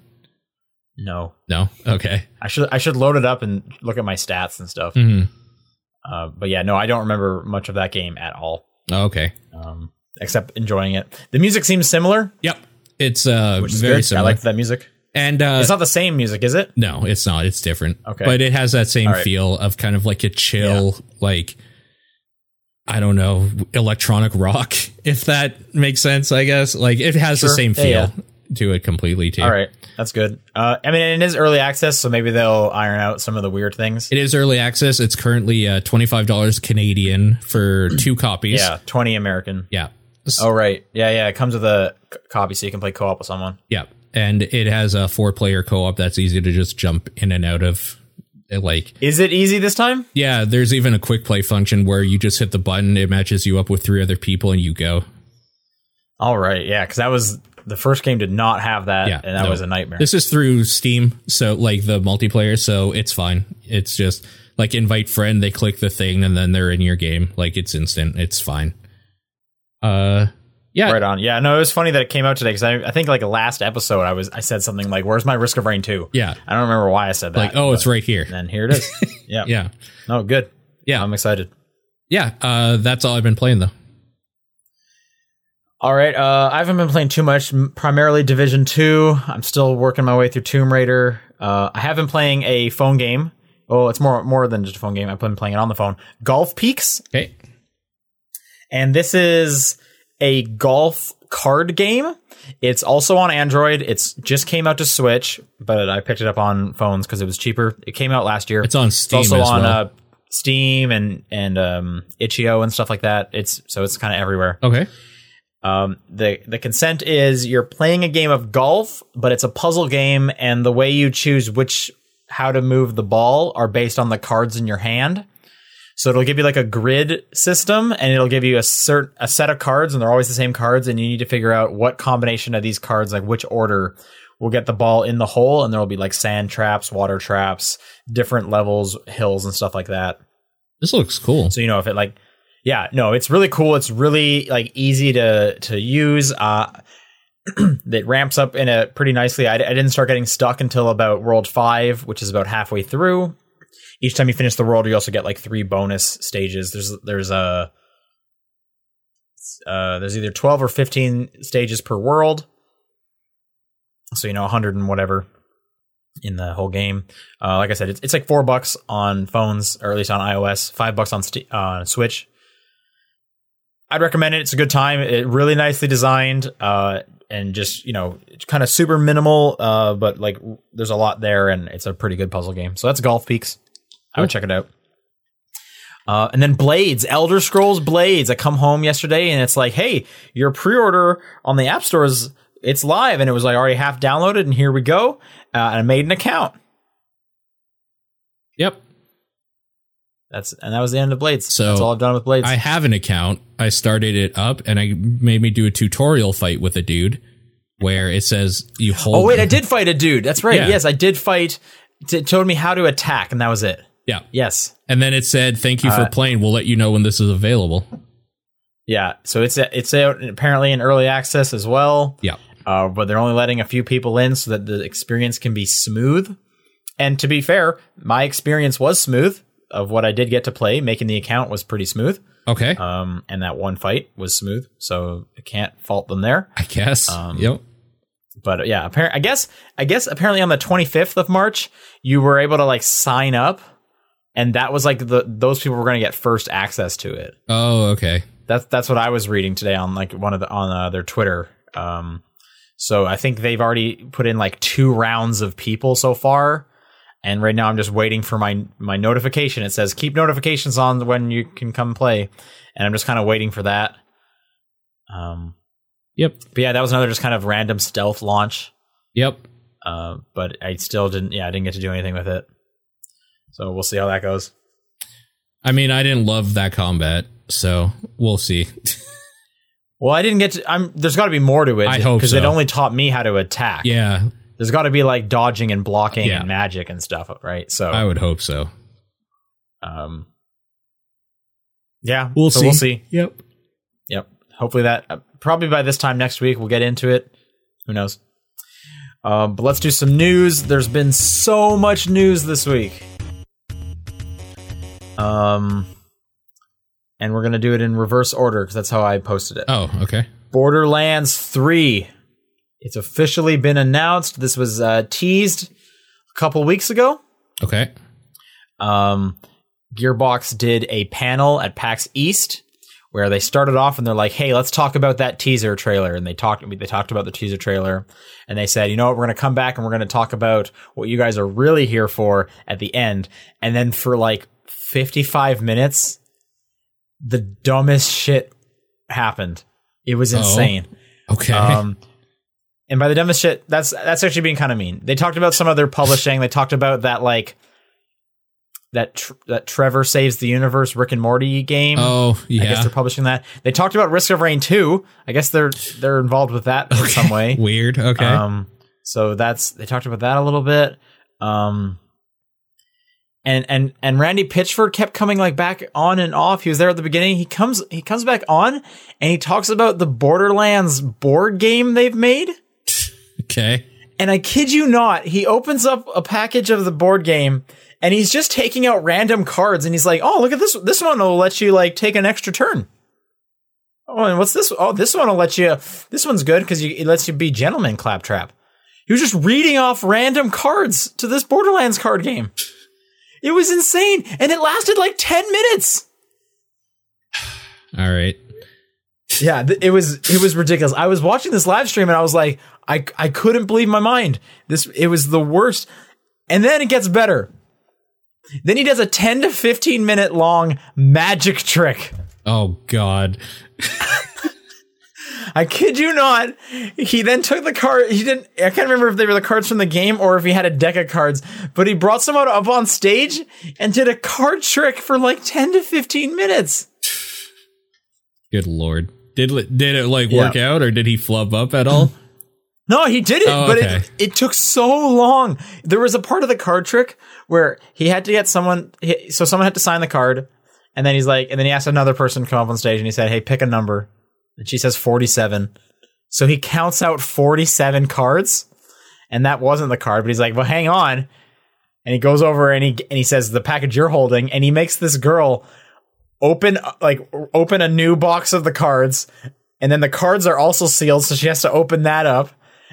Speaker 2: No,
Speaker 1: No. Okay.
Speaker 2: I should I should load it up and look at my stats and stuff.
Speaker 1: hmm
Speaker 2: Uh, but yeah, no, I don't remember much of that game at all,
Speaker 1: Okay.
Speaker 2: um, except enjoying it. The music seems similar,
Speaker 1: Yep. It's uh very
Speaker 2: good.
Speaker 1: similar.
Speaker 2: I like that music.
Speaker 1: and uh,
Speaker 2: it's not the same music, is it?
Speaker 1: no, it's not. It's different.
Speaker 2: Okay.
Speaker 1: But it has that same
Speaker 2: right.
Speaker 1: feel of kind of like a chill, like I don't know, electronic rock, if that makes sense. I guess like it has the
Speaker 2: Sure.
Speaker 1: same
Speaker 2: Yeah,
Speaker 1: feel
Speaker 2: yeah.
Speaker 1: To it completely too.
Speaker 2: All right, that's good. Uh, I mean, it is early access, so maybe they'll iron out some of the weird things.
Speaker 1: It is early access. It's currently uh, twenty five dollars Canadian for two copies.
Speaker 2: Yeah, twenty American.
Speaker 1: Yeah.
Speaker 2: Oh right, yeah, yeah. It comes with a c- copy, so you can play co-op with someone.
Speaker 1: Yeah, and it has a four player co op that's easy to just jump in and out of. Like,
Speaker 2: Is it easy this time?
Speaker 1: yeah, there's even a quick play function where you just hit the button, it matches you up with three other people, and you go.
Speaker 2: All right, yeah, because that was the first game did not have that,
Speaker 1: Yeah,
Speaker 2: and that
Speaker 1: no.
Speaker 2: was a nightmare.
Speaker 1: This is through Steam, so like the multiplayer, so it's fine. It's just like invite friend, they click the thing, and then they're in your game. Like it's instant. It's fine. Uh, yeah,
Speaker 2: Right on. Yeah, no, it was funny that it came out today because I, I think like last episode I was I said something like, "Where's my Risk of Rain 2?
Speaker 1: yeah.
Speaker 2: I don't remember why I said that.
Speaker 1: Like, oh, it's right here.
Speaker 2: And here it is. Yeah.
Speaker 1: Yeah,
Speaker 2: No, good.
Speaker 1: yeah,
Speaker 2: I'm excited.
Speaker 1: yeah. Uh, that's all I've been playing though.
Speaker 2: All right. Uh, I haven't been playing too much. Primarily Division Two. I'm still working my way through Tomb Raider. Uh, I have been playing a phone game. Oh, it's more more than just a phone game. I've been playing it on the phone. Golf Peaks,
Speaker 1: Okay,
Speaker 2: and this is a golf card game. It's also on Android. It's just came out to Switch, but I picked it up on phones because it was cheaper. It came out last year.
Speaker 1: it's on
Speaker 2: It's
Speaker 1: Steam
Speaker 2: also
Speaker 1: as
Speaker 2: on
Speaker 1: well.
Speaker 2: uh, Steam and and um, itch.io and stuff like that. It's so it's kind of everywhere.
Speaker 1: okay,
Speaker 2: Um, the the consent is you're playing a game of golf, but it's a puzzle game, and the way you choose which how to move the ball are based on the cards in your hand. So it'll give you like a grid system, and it'll give you a cert a set of cards, and they're always the same cards, and you need to figure out what combination of these cards, like which order, will get the ball in the hole, and there will be like sand traps, water traps, different levels, hills, and stuff like that.
Speaker 1: this looks cool.
Speaker 2: So you know if it like yeah, no, it's really cool. It's really like easy to to use. Uh that ramps up in a pretty nicely. I, I didn't start getting stuck until about world 5, which is about halfway through. Each time you finish the world, you also get like three bonus stages. There's there's a uh, there's either 12 or 15 stages per world. So, you know, 100 and whatever in the whole game. Uh, like I said, it's, it's like four bucks on phones, or at least on iOS, five bucks on St- uh, Switch. I'd recommend it. It's a good time. It really nicely designed, uh, and just you know, it's kind of super minimal, uh, but like there's a lot there, and it's a pretty good puzzle game. So that's Golf Peaks. I would check it out. Uh, and then Blades, Elder Scrolls Blades. I come home yesterday and it's like, hey, your pre-order on the App Store is it's live, and it was like already half downloaded, and here we go. Uh, and I made an account.
Speaker 1: Yep.
Speaker 2: That's and that was the end of Blades.
Speaker 1: So,
Speaker 2: that's all I've done with Blades.
Speaker 1: I have an account. I started it up and I made me do a tutorial fight with a dude where it says you hold.
Speaker 2: oh wait, I did fight a dude. That's right.
Speaker 1: Yeah.
Speaker 2: Yes, I did fight. It told me how to attack, and that was it.
Speaker 1: Yeah.
Speaker 2: Yes.
Speaker 1: And then it said, thank you for
Speaker 2: Uh,
Speaker 1: playing. We'll let you know when this is available.
Speaker 2: Yeah. So it's it's out apparently in early access as well.
Speaker 1: Yeah.
Speaker 2: uh, but they're only letting a few people in so that the experience can be smooth. And to be fair, my experience was smooth of what I did get to play. Making the account was pretty smooth,
Speaker 1: Okay.
Speaker 2: um, and that one fight was smooth, so I can't fault them there.
Speaker 1: I guess.
Speaker 2: um,
Speaker 1: yep.
Speaker 2: But yeah, appar- I guess I guess apparently on the 25th of March, you were able to like sign up, and that was like the those people were going to get first access to it.
Speaker 1: Oh, okay.
Speaker 2: That's that's what I was reading today on like one of the on uh, their Twitter. Um, so I think they've already put in like two rounds of people so far, and right now I'm just waiting for my my notification. It says keep notifications on when you can come play, and I'm just kind of waiting for that. Um,
Speaker 1: Yep.
Speaker 2: but yeah, that was another just kind of random stealth launch.
Speaker 1: Yep.
Speaker 2: Uh, but I still didn't. Yeah, I didn't get to do anything with it. So we'll see how that goes.
Speaker 1: I mean, I didn't love that combat, so we'll see.
Speaker 2: Well, I didn't get to. I'm. There's got to be more to it.
Speaker 1: I hope
Speaker 2: because it only taught me how to attack.
Speaker 1: yeah,
Speaker 2: there's got to be like dodging and blocking
Speaker 1: Yeah.
Speaker 2: and magic and stuff, right? So,
Speaker 1: I would hope so.
Speaker 2: um, yeah,
Speaker 1: We'll
Speaker 2: so
Speaker 1: see.
Speaker 2: We'll see.
Speaker 1: Yep.
Speaker 2: Yep. hopefully that uh, probably by this time next week we'll get into it. Who knows? Um, but let's do some news. There's been so much news this week. Um, and we're gonna do it in reverse order because that's how I posted it.
Speaker 1: Oh, okay.
Speaker 2: Borderlands 3. It's officially been announced. This was uh, teased a couple weeks ago.
Speaker 1: Okay.
Speaker 2: Um, Gearbox did a panel at PAX East where they started off and they're like, "Hey, let's talk about that teaser trailer." And they talked they talked about the teaser trailer and they said, "You know what? We're going to come back and we're going to talk about what you guys are really here for at the end." And then for like 55 minutes, the dumbest shit happened. It was insane.
Speaker 1: Okay.
Speaker 2: Um, and by the dumbest shit, that's that's actually being kind of mean. They talked about some of their publishing. They talked about that like that tr- that Trover saves the universe Rick and Morty game.
Speaker 1: oh, yeah.
Speaker 2: I guess they're publishing that. They talked about Risk of Rain 2. I guess they're they're involved with that in some way.
Speaker 1: Weird. Okay.
Speaker 2: Um, so that's they talked about that a little bit. Um, and and and Randy Pitchford kept coming like back on and off. He was there at the beginning. He comes he comes back on and he talks about the Borderlands board game they've made.
Speaker 1: Okay.
Speaker 2: And I kid you not, he opens up a package of the board game and he's just taking out random cards and he's like, "Oh, look at this this one will let you like take an extra turn." Oh, and what's this? Oh, this one will let you. This one's good because it lets you be gentleman claptrap. He was just reading off random cards to this Borderlands card game. It was insane, and it lasted like ten minutes.
Speaker 1: All right.
Speaker 2: Yeah, th- it was it was ridiculous. I was watching this live stream and I was like, I I couldn't believe my mind. This it was the worst. And then it gets better. Then he does a 10 to 15 minute long magic trick.
Speaker 1: Oh God.
Speaker 2: I kid you not. He then took the card. He didn't. I can't remember if they were the cards from the game or if he had a deck of cards. But he brought someone up on stage and did a card trick for like ten to fifteen minutes.
Speaker 1: Good lord. Did it- did it like work
Speaker 2: Yeah.
Speaker 1: out or did he flub up at all?
Speaker 2: No, he did it,
Speaker 1: Oh,
Speaker 2: but
Speaker 1: okay.
Speaker 2: it, it took so long. There was a part of the card trick where he had to get someone. He, so someone had to sign the card, and then he's like, and then he asked another person to come up on stage, and he said, "Hey, pick a number." And she says forty-seven. So he counts out forty-seven cards, and that wasn't the card. But he's like, "Well, hang on," and he goes over and he and he says, "The package you're holding," and he makes this girl open like open a new box of the cards, and then the cards are also sealed, so she has to open that up.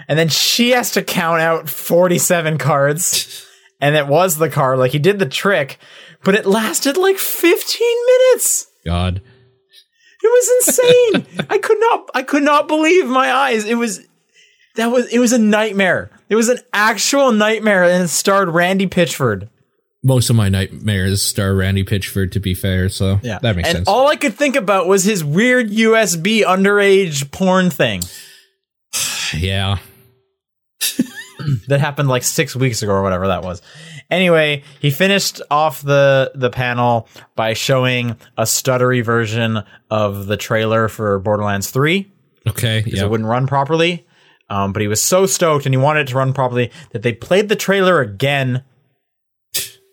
Speaker 2: And then she has to count out 47 cards. And it was the card. Like he did the trick, but it lasted like 15 minutes.
Speaker 1: God.
Speaker 2: It was insane. I could not I could not believe my eyes. It was that was it was a nightmare. It was an actual nightmare and it starred Randy Pitchford.
Speaker 1: Most of my nightmares star Randy Pitchford to be fair, so yeah. that makes
Speaker 2: and
Speaker 1: sense.
Speaker 2: all I could think about was his weird USB underage porn thing
Speaker 1: yeah.
Speaker 2: that happened like six weeks ago or whatever that was. Anyway, he finished off the the panel by showing a stuttery version of the trailer for Borderlands 3
Speaker 1: Okay.
Speaker 2: because
Speaker 1: Yeah.
Speaker 2: it wouldn't run properly. Um, but he was so stoked and he wanted it to run properly that they played the trailer again.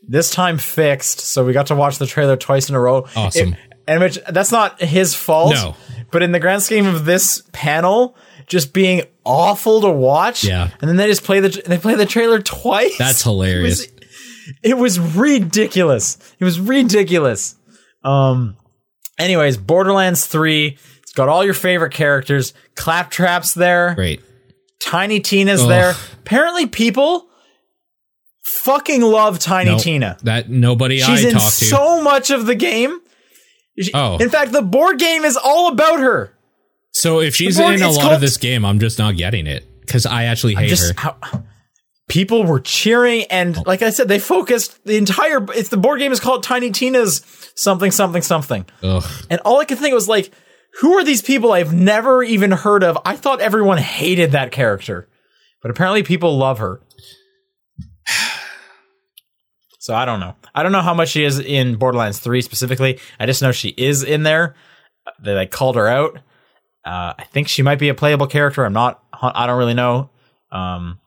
Speaker 2: This time fixed, so we got to watch the trailer twice in a row.
Speaker 1: Awesome.
Speaker 2: It- and which that's not his fault.
Speaker 1: No.
Speaker 2: But in the grand scheme of this panel, just being awful to watch.
Speaker 1: Yeah.
Speaker 2: And then they just play the they play the trailer twice.
Speaker 1: That's hilarious.
Speaker 2: It was ridiculous. It was ridiculous. Um. Anyways, Borderlands Three. It's got all your favorite characters. Claptrap's there.
Speaker 1: Great.
Speaker 2: Tiny Tina's
Speaker 1: Ugh.
Speaker 2: there. Apparently, people fucking love Tiny
Speaker 1: No,
Speaker 2: Tina.
Speaker 1: That nobody
Speaker 2: She's
Speaker 1: I
Speaker 2: in
Speaker 1: to.
Speaker 2: so much of the game. She-
Speaker 1: Oh.
Speaker 2: In fact, the board game is all about her.
Speaker 1: So if she's in a lot
Speaker 2: called-
Speaker 1: of this game, I'm just not getting it because I actually hate
Speaker 2: Just
Speaker 1: her.
Speaker 2: how people were cheering, and oh. like I said, they focused the entire. It's the board game is called Tiny Tina's something something something.
Speaker 1: Ugh.
Speaker 2: And all I could think was like, who are these people I've never even heard of? I thought everyone hated that character, but apparently people love her. So I don't know. I don't know how much she is in Borderlands 3 specifically. I just know she is in there. They like called her out. Uh, I think she might be a playable character. I'm not. I don't really know. Um,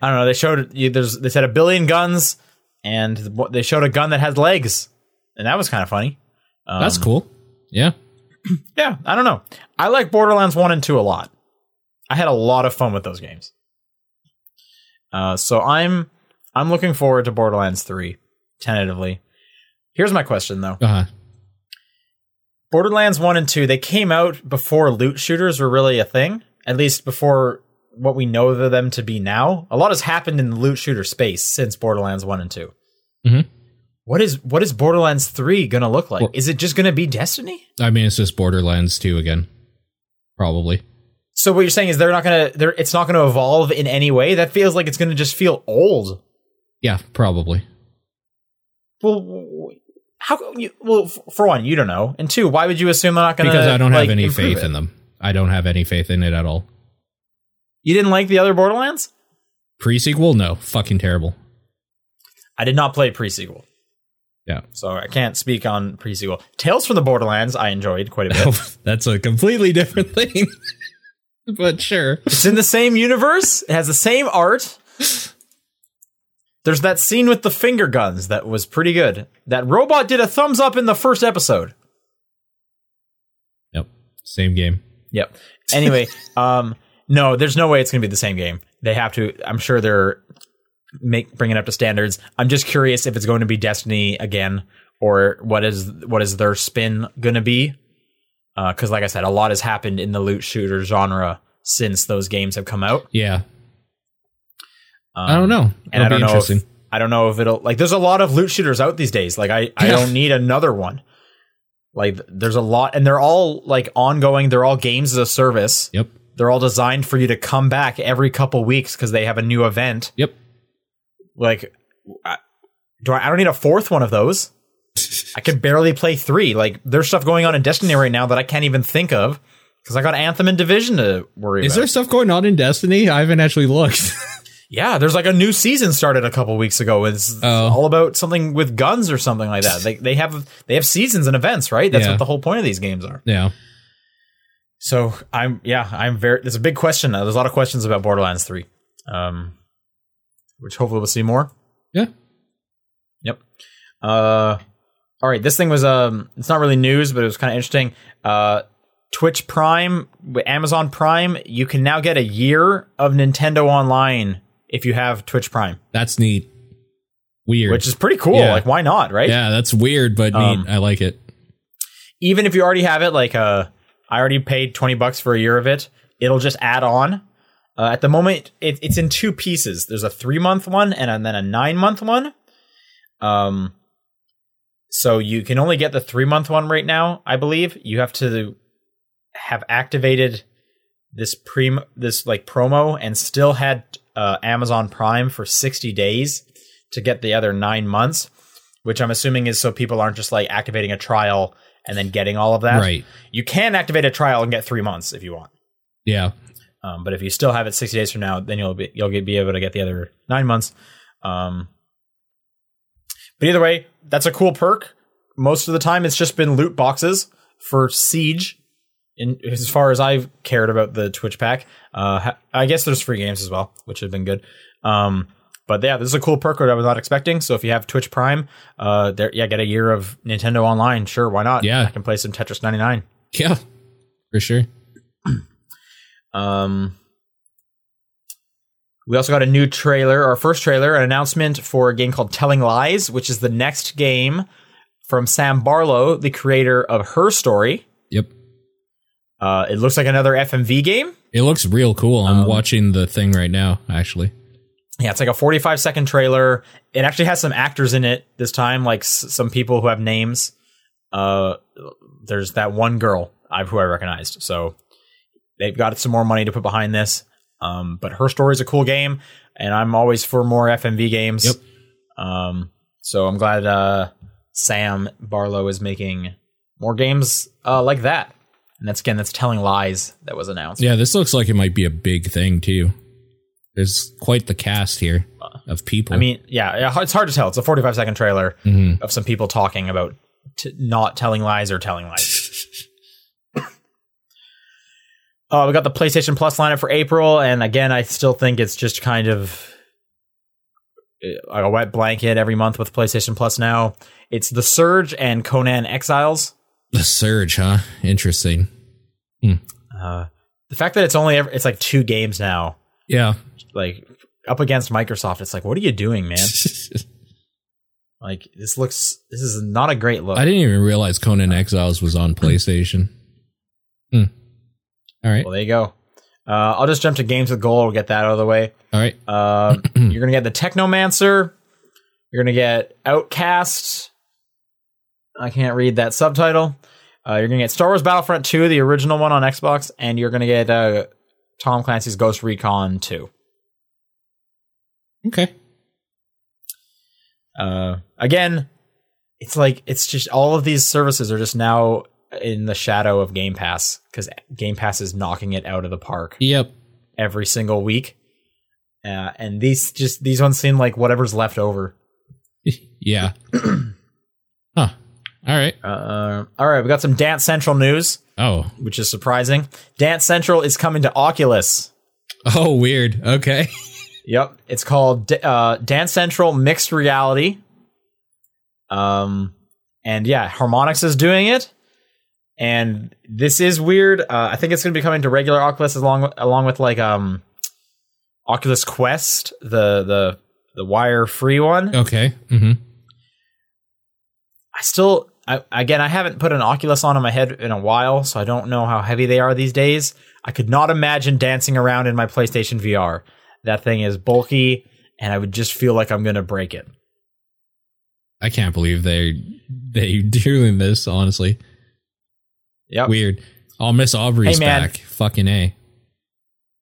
Speaker 2: I don't know. They showed you. There's. They said a billion guns, and they showed a gun that has legs, and that was kind of funny. Um,
Speaker 1: That's cool. Yeah.
Speaker 2: yeah, I don't know. I like Borderlands 1 and 2 a lot. I had a lot of fun with those games. Uh, so I'm I'm looking forward to Borderlands 3 tentatively. Here's my question though.
Speaker 1: Uh-huh.
Speaker 2: Borderlands 1 and 2, they came out before loot shooters were really a thing, at least before what we know them to be now. A lot has happened in the loot shooter space since Borderlands 1 and 2.
Speaker 1: Mhm.
Speaker 2: What is what is Borderlands 3 going to look like?
Speaker 1: Well-
Speaker 2: is it just going to be Destiny?
Speaker 1: I mean, it's just Borderlands 2 again. Probably.
Speaker 2: So what you're saying is they're not going to they're it's not going to evolve in any way? That feels like it's going to just feel old.
Speaker 1: Yeah, probably.
Speaker 2: Well, how you well for one, you don't know. And two, why would you assume they're not going to
Speaker 1: Because I don't have
Speaker 2: like,
Speaker 1: any faith
Speaker 2: it?
Speaker 1: in them. I don't have any faith in it at all.
Speaker 2: You didn't like the other Borderlands?
Speaker 1: Pre sequel? No. Fucking terrible.
Speaker 2: I did not play pre-sequel.
Speaker 1: Yeah.
Speaker 2: So I can't speak on pre-sequel. Tales from the Borderlands I enjoyed quite a bit.
Speaker 1: That's a completely different thing. but sure.
Speaker 2: it's in the same universe. It has the same art. There's that scene with the finger guns that was pretty good. That robot did a thumbs up in the first episode.
Speaker 1: Yep. Same game.
Speaker 2: Yep. Anyway, um, no, there's no way it's going to be the same game. They have to. I'm sure they're make bringing it up to standards. I'm just curious if it's going to be Destiny again, or what is what is their spin going to be? Because, like I said, a lot has happened in the loot shooter genre since those games have come out.
Speaker 1: Yeah.
Speaker 2: Um,
Speaker 1: I don't know.
Speaker 2: and I don't know.
Speaker 1: interesting.
Speaker 2: If, I don't know if it'll like. There's a lot of loot shooters out these days. Like I, I don't need another one. Like there's a lot, and they're all like ongoing. They're all games as a service.
Speaker 1: Yep.
Speaker 2: They're all designed for you to come back every couple weeks because they have a new event.
Speaker 1: Yep.
Speaker 2: Like, I, do I, I don't need a fourth one of those. I can barely play three. Like, there's stuff going on in Destiny right now that I can't even think of because I got Anthem and Division to worry
Speaker 1: Is
Speaker 2: about.
Speaker 1: there stuff going on in Destiny? I haven't actually looked.
Speaker 2: yeah, there's like a new season started a couple weeks ago. It's
Speaker 1: Oh.
Speaker 2: all about something with guns or something like that. They they have they have seasons and events, right? That's
Speaker 1: Yeah.
Speaker 2: what the whole point of these games are.
Speaker 1: yeah.
Speaker 2: So I'm yeah, I'm very there's a big question. There's a lot of questions about Borderlands 3. Um which hopefully we'll see more.
Speaker 1: Yeah.
Speaker 2: Yep. Uh all right, this thing was um it's not really news, but it was kind of interesting. Uh Twitch Prime, Amazon Prime, you can now get a year of Nintendo Online if you have Twitch Prime,
Speaker 1: That's neat. Weird.
Speaker 2: which is pretty cool.
Speaker 1: Yeah.
Speaker 2: Like why not, right?
Speaker 1: yeah, that's weird, but
Speaker 2: Um,
Speaker 1: neat. I like it.
Speaker 2: even if you already have it, like uh, I already paid twenty bucks for a year of it. It'll just add on. Uh, at the moment, it, it's in two pieces. There's a three month one and then a nine month one. Um, so you can only get the three month one right now. I believe you have to have activated this pre this like promo and still had uh, Amazon Prime for sixty days to get the other nine months, which I'm assuming is so people aren't just like activating a trial and then getting all of that.
Speaker 1: Right.
Speaker 2: You can activate a trial and get three months if you want.
Speaker 1: Yeah.
Speaker 2: Um, but if you still have it 60 days from now, then you'll be you'll get, be able to get the other nine months. Um, but either way, that's a cool perk. Most of the time, it's just been loot boxes for Siege. In as far as I've cared about the Twitch pack, uh, I guess there's free games as well, which have been good. Um, but yeah, this is a cool perk that I was not expecting. So if you have Twitch Prime, uh, there, yeah, get a year of Nintendo Online. Sure, why not?
Speaker 1: Yeah.
Speaker 2: I can play some Tetris 99.
Speaker 1: Yeah. For sure.
Speaker 2: Um, we also got a new trailer, our first trailer, an announcement for a game called Telling Lies, which is the next game from Sam Barlow, the creator of Her Story.
Speaker 1: Yep.
Speaker 2: Uh, it looks like another FMV game.
Speaker 1: It looks real cool. I'm
Speaker 2: Um,
Speaker 1: watching the thing right now, actually.
Speaker 2: Yeah, it's like a 45 second trailer. It actually has some actors in it this time, like s- some people who have names. Uh, there's that one girl I've who I recognized. So they've got some more money to put behind this. Um, but her story is a cool game, and I'm always for more FMV games.
Speaker 1: Yep.
Speaker 2: Um, so I'm glad uh, Sam Barlow is making more games uh, like that. And that's again, that's telling lies that was announced.
Speaker 1: Yeah, this looks like it might be a big thing too. There's quite the cast here of people.
Speaker 2: I mean, yeah, it's hard to tell. It's a 45 second trailer
Speaker 1: Mhm.
Speaker 2: of some people talking about t- not telling lies or telling lies. uh, we got the PlayStation Plus lineup for April, and again, I still think it's just kind of uh, a wet blanket every month with PlayStation Plus now. It's The Surge and Conan Exiles.
Speaker 1: The surge, huh? Interesting.
Speaker 2: Uh, the fact that it's only ever, it's like two games now,
Speaker 1: Yeah.
Speaker 2: like up against Microsoft. It's like, what are you doing, man? like this looks, this is not a great look.
Speaker 1: I didn't even realize Conan Exiles was on PlayStation. Hmm. All right.
Speaker 2: Well, there you go. Uh, I'll just jump to games with gold. We'll get that out of the way.
Speaker 1: All right.
Speaker 2: Uh, you're gonna get the Technomancer. You're gonna get Outcast. I can't read that subtitle. Uh, you're gonna get Star Wars Battlefront 2, the original one on Xbox, and you're gonna get uh, Tom Clancy's Ghost Recon 2.
Speaker 1: Okay.
Speaker 2: Uh, again, it's like it's just all of these services are just now in the shadow of Game Pass because Game Pass is knocking it out of the park
Speaker 1: Yep.
Speaker 2: every single week. Uh, and these just these ones seem like whatever's left over.
Speaker 1: Yeah. huh. All right.
Speaker 2: Uh, all right, we got some Dance Central news,
Speaker 1: Oh.
Speaker 2: which is surprising. Dance Central is coming to Oculus.
Speaker 1: Oh, weird. Okay.
Speaker 2: Yep, it's called uh, Dance Central Mixed Reality. Um, and yeah, Harmonix is doing it, and this is weird. Uh, I think it's going to be coming to regular Oculus along along with like um, Oculus Quest, the the the wire free one.
Speaker 1: Okay. Mm-hmm.
Speaker 2: I still, I, again, I haven't put an Oculus on in my head in a while, so I don't know how heavy they are these days. I could not imagine dancing around in my PlayStation VR. That thing is bulky, and I would just feel like I'm going to break it.
Speaker 1: I can't believe they they doing this. Honestly,
Speaker 2: Yep.
Speaker 1: weird. I'll miss Aubrey's
Speaker 2: Hey,
Speaker 1: back. Fucking a.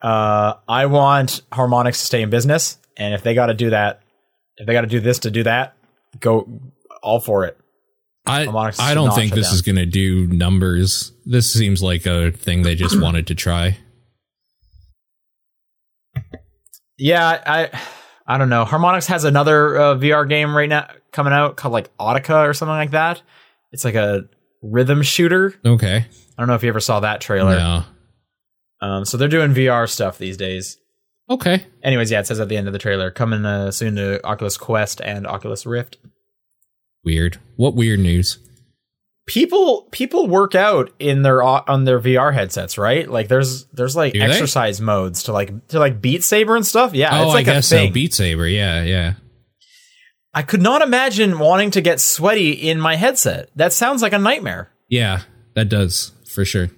Speaker 2: Uh, I want Harmonix to stay in business, and if they got to do that, if they got to do this to do that, go all for it.
Speaker 1: I I don't think this
Speaker 2: down.
Speaker 1: is gonna do numbers. This seems like a thing they just wanted to try.
Speaker 2: Yeah, I, I don't know. Harmonix has another uh, VR game right now coming out called like Audica or something like that. It's like a rhythm shooter.
Speaker 1: Okay.
Speaker 2: I don't know if you ever saw that trailer.
Speaker 1: No.
Speaker 2: Um, so they're doing VR stuff these days.
Speaker 1: Okay.
Speaker 2: Anyways, yeah, it says at the end of the trailer coming uh, soon to Oculus Quest and Oculus Rift.
Speaker 1: Weird. What weird news?
Speaker 2: People people work out in their on their VR headsets, right? Like there's there's like
Speaker 1: Do they?
Speaker 2: exercise modes to like to like Beat Saber and stuff. Yeah,
Speaker 1: oh,
Speaker 2: it's like
Speaker 1: I
Speaker 2: a
Speaker 1: guess so. Beat Saber. Yeah, yeah.
Speaker 2: I could not imagine wanting to get sweaty in my headset. That sounds like a nightmare.
Speaker 1: Yeah, that does for sure.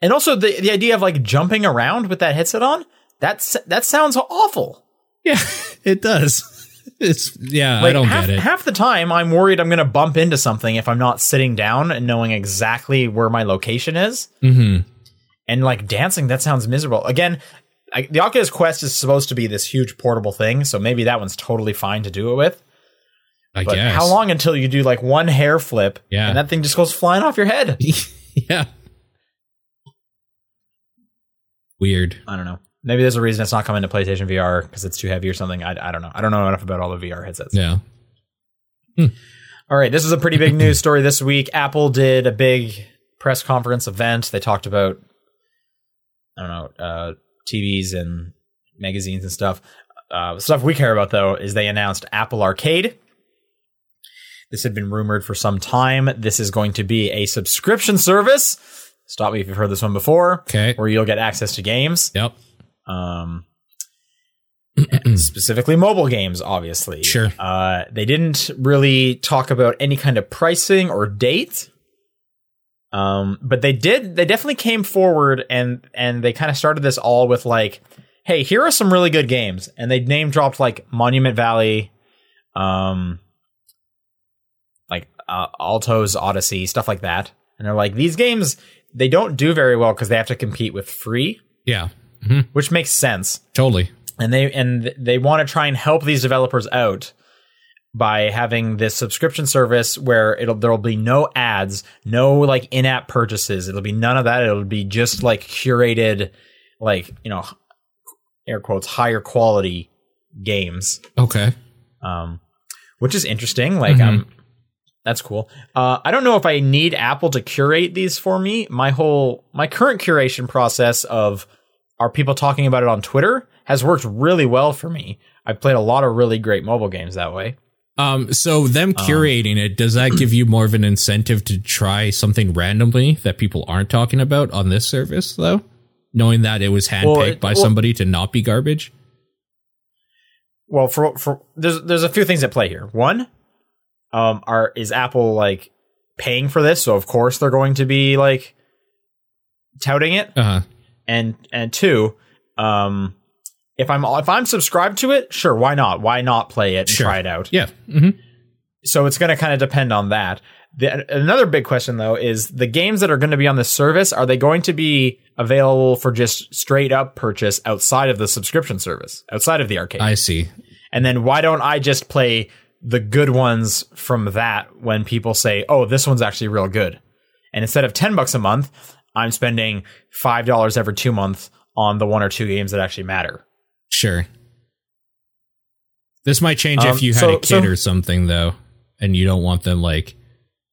Speaker 2: And also the the idea of like jumping around with that headset on, that's that sounds awful.
Speaker 1: Yeah, it does. It's yeah, I don't
Speaker 2: half,
Speaker 1: get it.
Speaker 2: Half the time, I'm worried I'm going to bump into something if I'm not sitting down and knowing exactly where my location is.
Speaker 1: mm-hmm.
Speaker 2: And like dancing, that sounds miserable. Again, I, the Oculus Quest is supposed to be this huge portable thing, so maybe that one's totally fine to do it with.
Speaker 1: I
Speaker 2: But
Speaker 1: guess.
Speaker 2: how long until you do like one hair flip
Speaker 1: Yeah.
Speaker 2: and that thing just goes flying off your head?
Speaker 1: yeah. Weird.
Speaker 2: I don't know. Maybe there's a reason it's not coming to PlayStation VR because it's too heavy or something. I, I don't know. I don't know enough about all the VR headsets.
Speaker 1: Yeah.
Speaker 2: All right, this is a pretty big news story this week. Apple did a big press conference event. They talked about I don't know uh, TVs and magazines and stuff. Uh, stuff we care about though is they announced Apple Arcade. This had been rumored for some time. This is going to be a subscription service. Stop me if you've heard this one before.
Speaker 1: Okay.
Speaker 2: Where you'll get access to games,
Speaker 1: Yep.
Speaker 2: Um, specifically mobile games, obviously.
Speaker 1: Sure.
Speaker 2: Uh, they didn't really talk about any kind of pricing or date. Um, but they did. They definitely came forward and and they kind of started this all with like, "Hey, here are some really good games," and they name dropped like Monument Valley, um, like uh, Alto's Odyssey, stuff like that. And they're like, these games they don't do very well because they have to compete with free,
Speaker 1: Yeah.
Speaker 2: Which makes sense
Speaker 1: Totally.
Speaker 2: and they and they want to try and help these developers out by having this subscription service where it'll there'll be no ads, no like in-app purchases. It'll be none of that. It'll be just like curated, like you know, air quotes higher quality games,
Speaker 1: Okay.
Speaker 2: um, which is interesting. Like um, that's cool. Uh, I don't know if I need Apple to curate these for me. My whole my current curation process of are people talking about it on Twitter has worked really well for me. I've played a lot of really great mobile games that way.
Speaker 1: Um, so them curating it, does that give you more of an incentive to try something randomly that people aren't talking about on this service though? Knowing that it was handpicked
Speaker 2: Well, it-
Speaker 1: by
Speaker 2: well-
Speaker 1: somebody to not be garbage?
Speaker 2: Well, for for there's there's a few things at play here. One, um, are is Apple like paying for this? So of course they're going to be like touting it.
Speaker 1: Uh-huh.
Speaker 2: And and two, um, if I'm if I'm subscribed to it, sure, why not? Why not play it and
Speaker 1: Sure.
Speaker 2: try it out?
Speaker 1: Yeah. hmm
Speaker 2: So it's going to kind of depend on that. The, another big question though is the games that are going to be on the service are they going to be available for just straight up purchase outside of the subscription service, outside of the arcade?
Speaker 1: I see.
Speaker 2: And then why don't I just play the good ones from that when people say, "Oh, this one's actually real good." And instead of 10 bucks a month, I'm spending $5 every 2 months on the one or two games that actually matter.
Speaker 1: Sure. This might change
Speaker 2: Um,
Speaker 1: if you had
Speaker 2: so-
Speaker 1: a kid
Speaker 2: so-
Speaker 1: or something though, and you don't want them like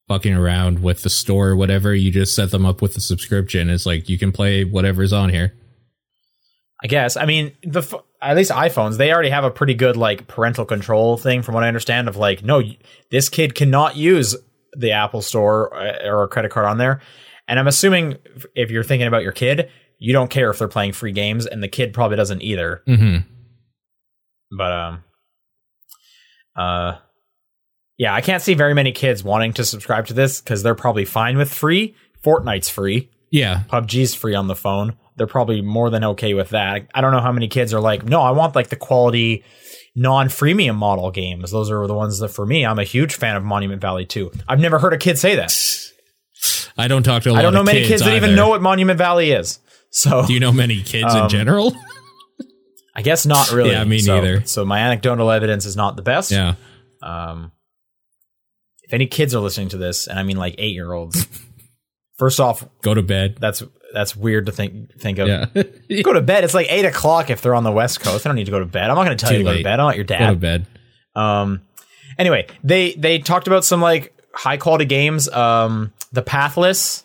Speaker 1: fucking around with the store or whatever. You just set them up with the subscription. It's like you can play whatever's on here.
Speaker 2: I guess. I mean, the at least iPhones, they already have a pretty good like parental control thing from what I understand of like, no, this kid cannot use the Apple Store uh, or a credit card on there. And I'm assuming if- you're thinking about your kid, you don't care if they're playing free games and the kid probably doesn't either.
Speaker 1: hmm
Speaker 2: but um uh yeah i can't see very many kids wanting to subscribe to this because they're probably fine with free. Fortnite's free.
Speaker 1: Yeah.
Speaker 2: pubg's free on the phone. They're probably more than okay with that. I don't know how many kids are like no i want like the quality non-freemium model games. Those are the ones that for me i'm a huge fan of monument valley 2 i've never heard a kid say that
Speaker 1: I don't talk to a lot
Speaker 2: i don't know many
Speaker 1: kids,
Speaker 2: that even
Speaker 1: either.
Speaker 2: know what monument valley is so
Speaker 1: Do you know many kids in
Speaker 2: Um,
Speaker 1: general?
Speaker 2: i guess not really
Speaker 1: Yeah, me
Speaker 2: So-
Speaker 1: neither.
Speaker 2: so my anecdotal evidence is not the best
Speaker 1: yeah.
Speaker 2: Um, if any kids are listening to this, and I mean like eight year olds, first off,
Speaker 1: Go to bed.
Speaker 2: that's that's weird to think think of.
Speaker 1: Yeah.
Speaker 2: Go to bed. It's like eight o'clock if they're on the West Coast. I don't need to go to bed. I'm not going to tell
Speaker 1: Too
Speaker 2: you to go to bed. I'm not your dad.
Speaker 1: Go to
Speaker 2: dad.
Speaker 1: bed.
Speaker 2: Um, anyway, they they talked about some like high quality games. Um, the Pathless,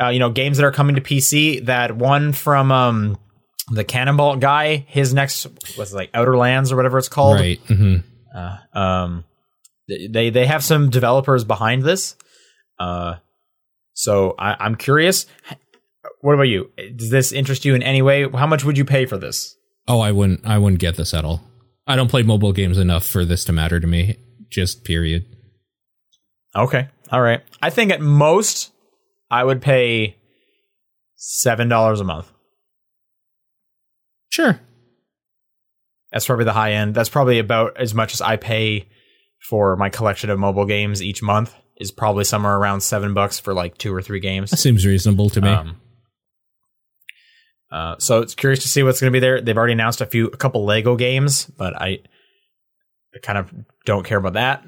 Speaker 2: uh, you know, games that are coming to PC. That one from um the Cannonball guy. His next was like Outer Lands or whatever it's called.
Speaker 1: Right. hmm
Speaker 2: um they they have some developers behind this uh so I, i'm curious what about you does this interest you in any way how much would you pay for this
Speaker 1: Oh, I wouldn't. I wouldn't get this at all. I don't play mobile games enough for this to matter to me. Just period.
Speaker 2: okay all right i think at most i would pay seven dollars a month
Speaker 1: Sure.
Speaker 2: that's probably the high end that's probably about as much as i pay for my collection of mobile games each month is probably somewhere around seven bucks for like two or three games
Speaker 1: That seems reasonable to me.
Speaker 2: Um, uh, so it's curious to see what's going to be there. They've already announced a few, a couple Lego games, but I, I kind of don't care about that.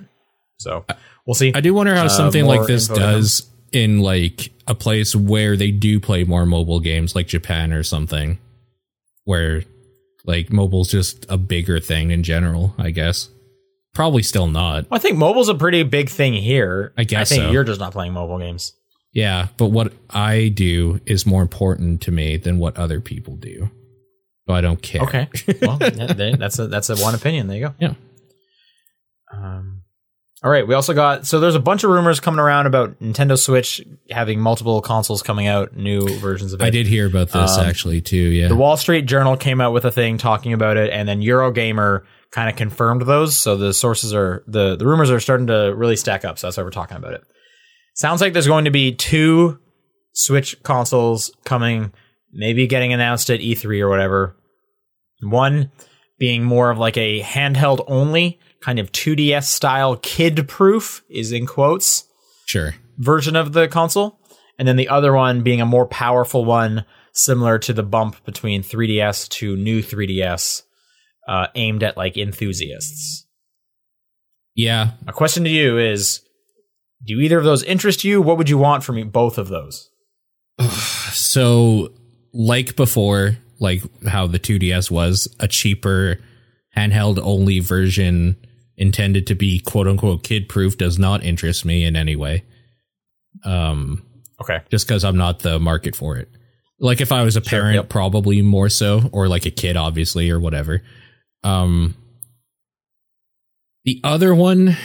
Speaker 2: So we'll see.
Speaker 1: I do wonder how
Speaker 2: uh,
Speaker 1: something
Speaker 2: more
Speaker 1: like this
Speaker 2: info to come.
Speaker 1: does in like a place where they do play more mobile games, like Japan or something, where like mobile's just a bigger thing in general. I guess probably still not.
Speaker 2: Well, I think mobile's a pretty big thing here.
Speaker 1: I guess
Speaker 2: I think
Speaker 1: so.
Speaker 2: you're just not playing mobile games.
Speaker 1: Yeah, but what I do is more important to me than what other people do. So I don't care.
Speaker 2: Okay. well, that- that- that's a that's a one opinion. There you go.
Speaker 1: Yeah.
Speaker 2: Um, all right. We also got so there's a bunch of rumors coming around about Nintendo Switch having multiple consoles coming out, new versions of it.
Speaker 1: I did hear about this
Speaker 2: Um,
Speaker 1: actually too. Yeah.
Speaker 2: The Wall Street Journal came out with a thing talking about it, and then Eurogamer kind of confirmed those. So the sources are the the rumors are starting to really stack up. So that's why we're talking about it. Sounds like there's going to be two Switch consoles coming, maybe getting announced at E3 or whatever. One being more of like a handheld only kind of 2DS style kid proof is in quotes
Speaker 1: sure.
Speaker 2: version of the console, and then the other one being a more powerful one, similar to the bump between 3DS to new 3DS, uh, aimed at like enthusiasts.
Speaker 1: Yeah.
Speaker 2: My question to you is: Do either of those interest you? What would you want from both of those?
Speaker 1: So, like before, like how the 2DS was a cheaper handheld only version intended to be quote unquote kid proof does not interest me in any way. Um,
Speaker 2: Okay,
Speaker 1: just because I'm not the market for it. Like if I was a parent,
Speaker 2: yep.
Speaker 1: probably more so, or like a kid, obviously, or whatever. Um, The other one,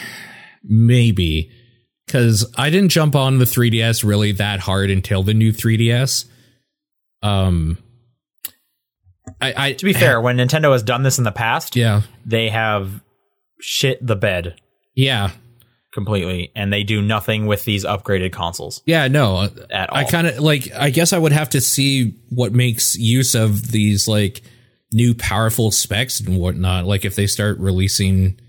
Speaker 1: maybe, because I didn't jump on the 3DS really that hard until the new 3DS. Um, I, I
Speaker 2: To be fair, when Nintendo has done this in the past,
Speaker 1: yeah,
Speaker 2: they have shit the bed
Speaker 1: yeah,
Speaker 2: completely, and they do nothing with these upgraded consoles
Speaker 1: yeah. No,
Speaker 2: at all.
Speaker 1: I kind of like. I guess I would have to see what makes use of these like new powerful specs and whatnot. Like if they start releasing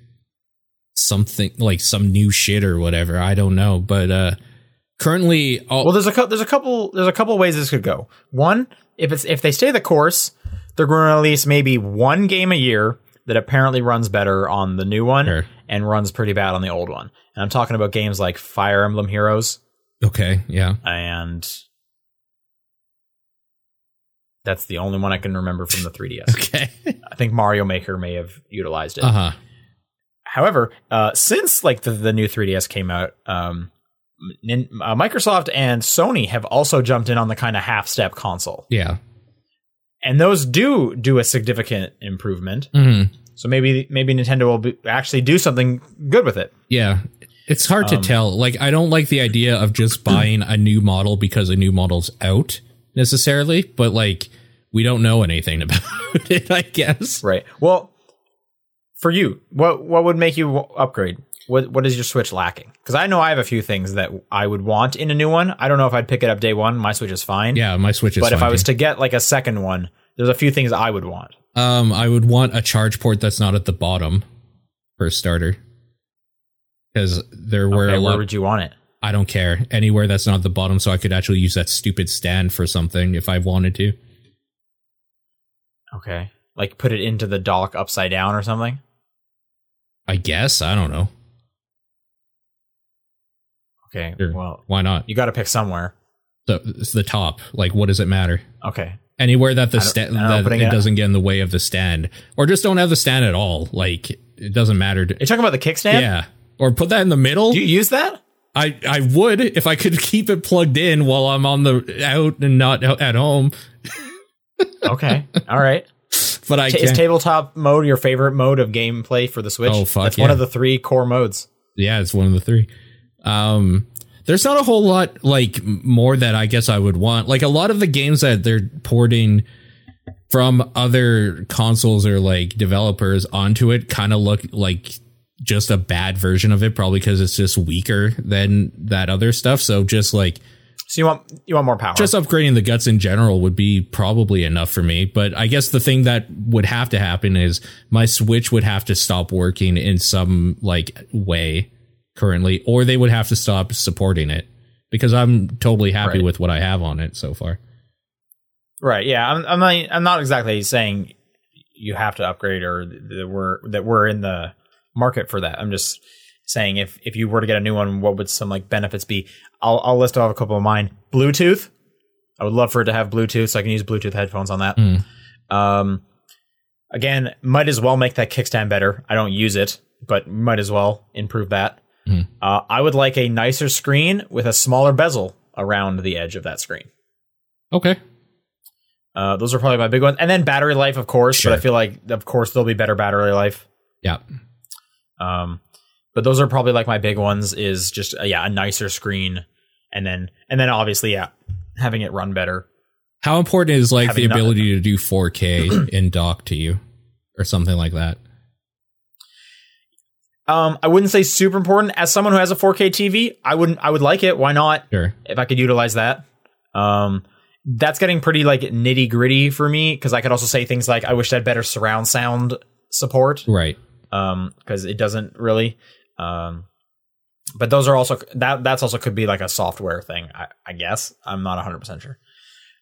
Speaker 1: something like some new shit or whatever. I don't know, but uh currently, all,
Speaker 2: Well, there's a there's a couple there's a couple ways this could go. One, if it's if they stay the course, they're going to release maybe one game a year that apparently runs better on the new one
Speaker 1: Sure.
Speaker 2: and runs pretty bad on the old one. And I'm talking about games like Fire Emblem Heroes
Speaker 1: okay, yeah,
Speaker 2: and that's the only one I can remember from the 3DS.
Speaker 1: okay,
Speaker 2: I think Mario Maker may have utilized it.
Speaker 1: uh huh,
Speaker 2: However, uh, since like the, the new 3DS came out, um, Nin- uh, Microsoft and Sony have also jumped in on the kind of half step console,
Speaker 1: yeah,
Speaker 2: and those do do a significant improvement.
Speaker 1: hmm
Speaker 2: So maybe maybe Nintendo will be, actually do something good with it.
Speaker 1: yeah. It's hard
Speaker 2: Um,
Speaker 1: to tell. Like, I don't like the idea of just buying a new model because a new model's out necessarily, but like, we don't know anything about it. I guess.
Speaker 2: Right. Well, for you, what what would make you upgrade? What what is your Switch lacking? Because I know I have a few things that I would want in a new one. I don't know if I'd pick it up day one. My Switch is fine.
Speaker 1: Yeah, my Switch is.
Speaker 2: But if I was
Speaker 1: too.
Speaker 2: to get like a second one, there's a few things I would want.
Speaker 1: Um, I would want a charge port that's not at the bottom for a starter. Because there were
Speaker 2: Okay,
Speaker 1: a
Speaker 2: where would you want it?
Speaker 1: I don't care anywhere that's not at the bottom, so I could actually use that stupid stand for something if I wanted to.
Speaker 2: Okay. Like put it into the dock upside down or something?
Speaker 1: I guess I don't know.
Speaker 2: Okay.
Speaker 1: Sure.
Speaker 2: Well,
Speaker 1: Why not?
Speaker 2: you got to pick somewhere.
Speaker 1: The it's the top. Like, what does it matter?
Speaker 2: Okay.
Speaker 1: Anywhere that the
Speaker 2: I don't-
Speaker 1: sta-
Speaker 2: I don't know,
Speaker 1: that it
Speaker 2: it-
Speaker 1: doesn't get in the way of the stand, or just don't have the stand at all. Like, it doesn't matter. To,
Speaker 2: You're talking about the kickstand?
Speaker 1: yeah, or put that in the middle.
Speaker 2: Do you use that?
Speaker 1: I I would if I could keep it plugged in while I'm on the out and not out at home.
Speaker 2: Okay. All right.
Speaker 1: But I
Speaker 2: Is tabletop mode your favorite mode of gameplay for the Switch?
Speaker 1: Oh, fuck
Speaker 2: That's one of the three core modes.
Speaker 1: yeah, it's one of the three. Um, there's not a whole lot like more that I guess I would want. Like a lot of the games that they're porting from other consoles or like developers onto it kind of look like just a bad version of it, probably because it's just weaker than that other stuff. So just like
Speaker 2: So you want you want more power.
Speaker 1: just upgrading the guts in general would be probably enough for me. But I guess the thing that would have to happen is my Switch would have to stop working in some like way currently, or they would have to stop supporting it because I'm totally happy
Speaker 2: Right.
Speaker 1: with what I have on it so far.
Speaker 2: right. Yeah. I'm, I'm not I'm not exactly saying you have to upgrade or that we're that we're in the market for that. I'm just saying if if you were to get a new one, what would some like benefits be? I'll I'll list off a couple of mine. Bluetooth. I would love for it to have Bluetooth, so I can use Bluetooth headphones on that.
Speaker 1: Mm.
Speaker 2: Um, again, might as well make that kickstand better. I don't use it, but might as well improve that.
Speaker 1: Mhm.
Speaker 2: Uh, I would like a nicer screen with a smaller bezel around the edge of that screen.
Speaker 1: Okay.
Speaker 2: Uh, those are probably my big ones, and then battery life, of course.
Speaker 1: Sure.
Speaker 2: But I feel like, of course, there'll be better battery life.
Speaker 1: Yeah.
Speaker 2: Um, but those are probably like my big ones. Is just uh, yeah, a nicer screen, and then and then obviously yeah, having it run better.
Speaker 1: How important is like the
Speaker 2: Having not-
Speaker 1: ability to do 4K in dock to you or something like that?
Speaker 2: Um, I wouldn't say super important. As someone who has a 4K TV, I wouldn't. I would like it. Why not?
Speaker 1: Sure.
Speaker 2: if I could utilize that. Um, that's getting pretty like nitty gritty for me because I could also say things like I wish I had better surround sound support
Speaker 1: Right.
Speaker 2: um because it doesn't really um but those are also that that's also could be like a software thing I, I guess I'm not 100% sure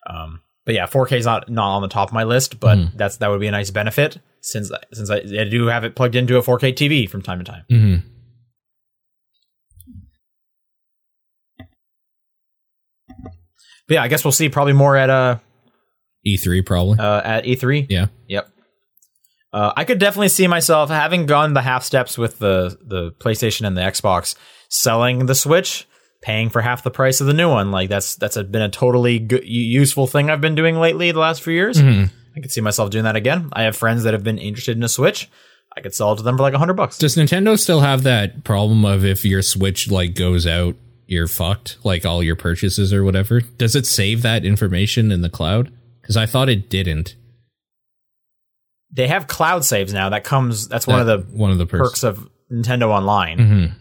Speaker 2: um but yeah 4K is not not on the top of my list but
Speaker 1: Mhm.
Speaker 2: that's that would be a nice benefit since since I, I do have it plugged into a 4K TV from time to time
Speaker 1: hmm
Speaker 2: but yeah I guess we'll see probably more at uh
Speaker 1: E3 E probably.
Speaker 2: uh, at E3.
Speaker 1: yeah.
Speaker 2: Yep. Uh, I could definitely see myself having gone the half steps with the the PlayStation and the Xbox, selling the Switch, paying for half the price of the new one. Like that's that's a, been a totally good, useful thing I've been doing lately the last few years.
Speaker 1: Mhm.
Speaker 2: I could see myself doing that again. I have friends that have been interested in a Switch. I could sell it to them for like a hundred bucks.
Speaker 1: Does Nintendo still have that problem of if your Switch like goes out, you're fucked, like all your purchases or whatever? Does it save that information in the cloud? Because I thought it didn't.
Speaker 2: They have cloud saves now. That comes. That's one of the
Speaker 1: one of the perks.
Speaker 2: perks of Nintendo Online.
Speaker 1: Mhm.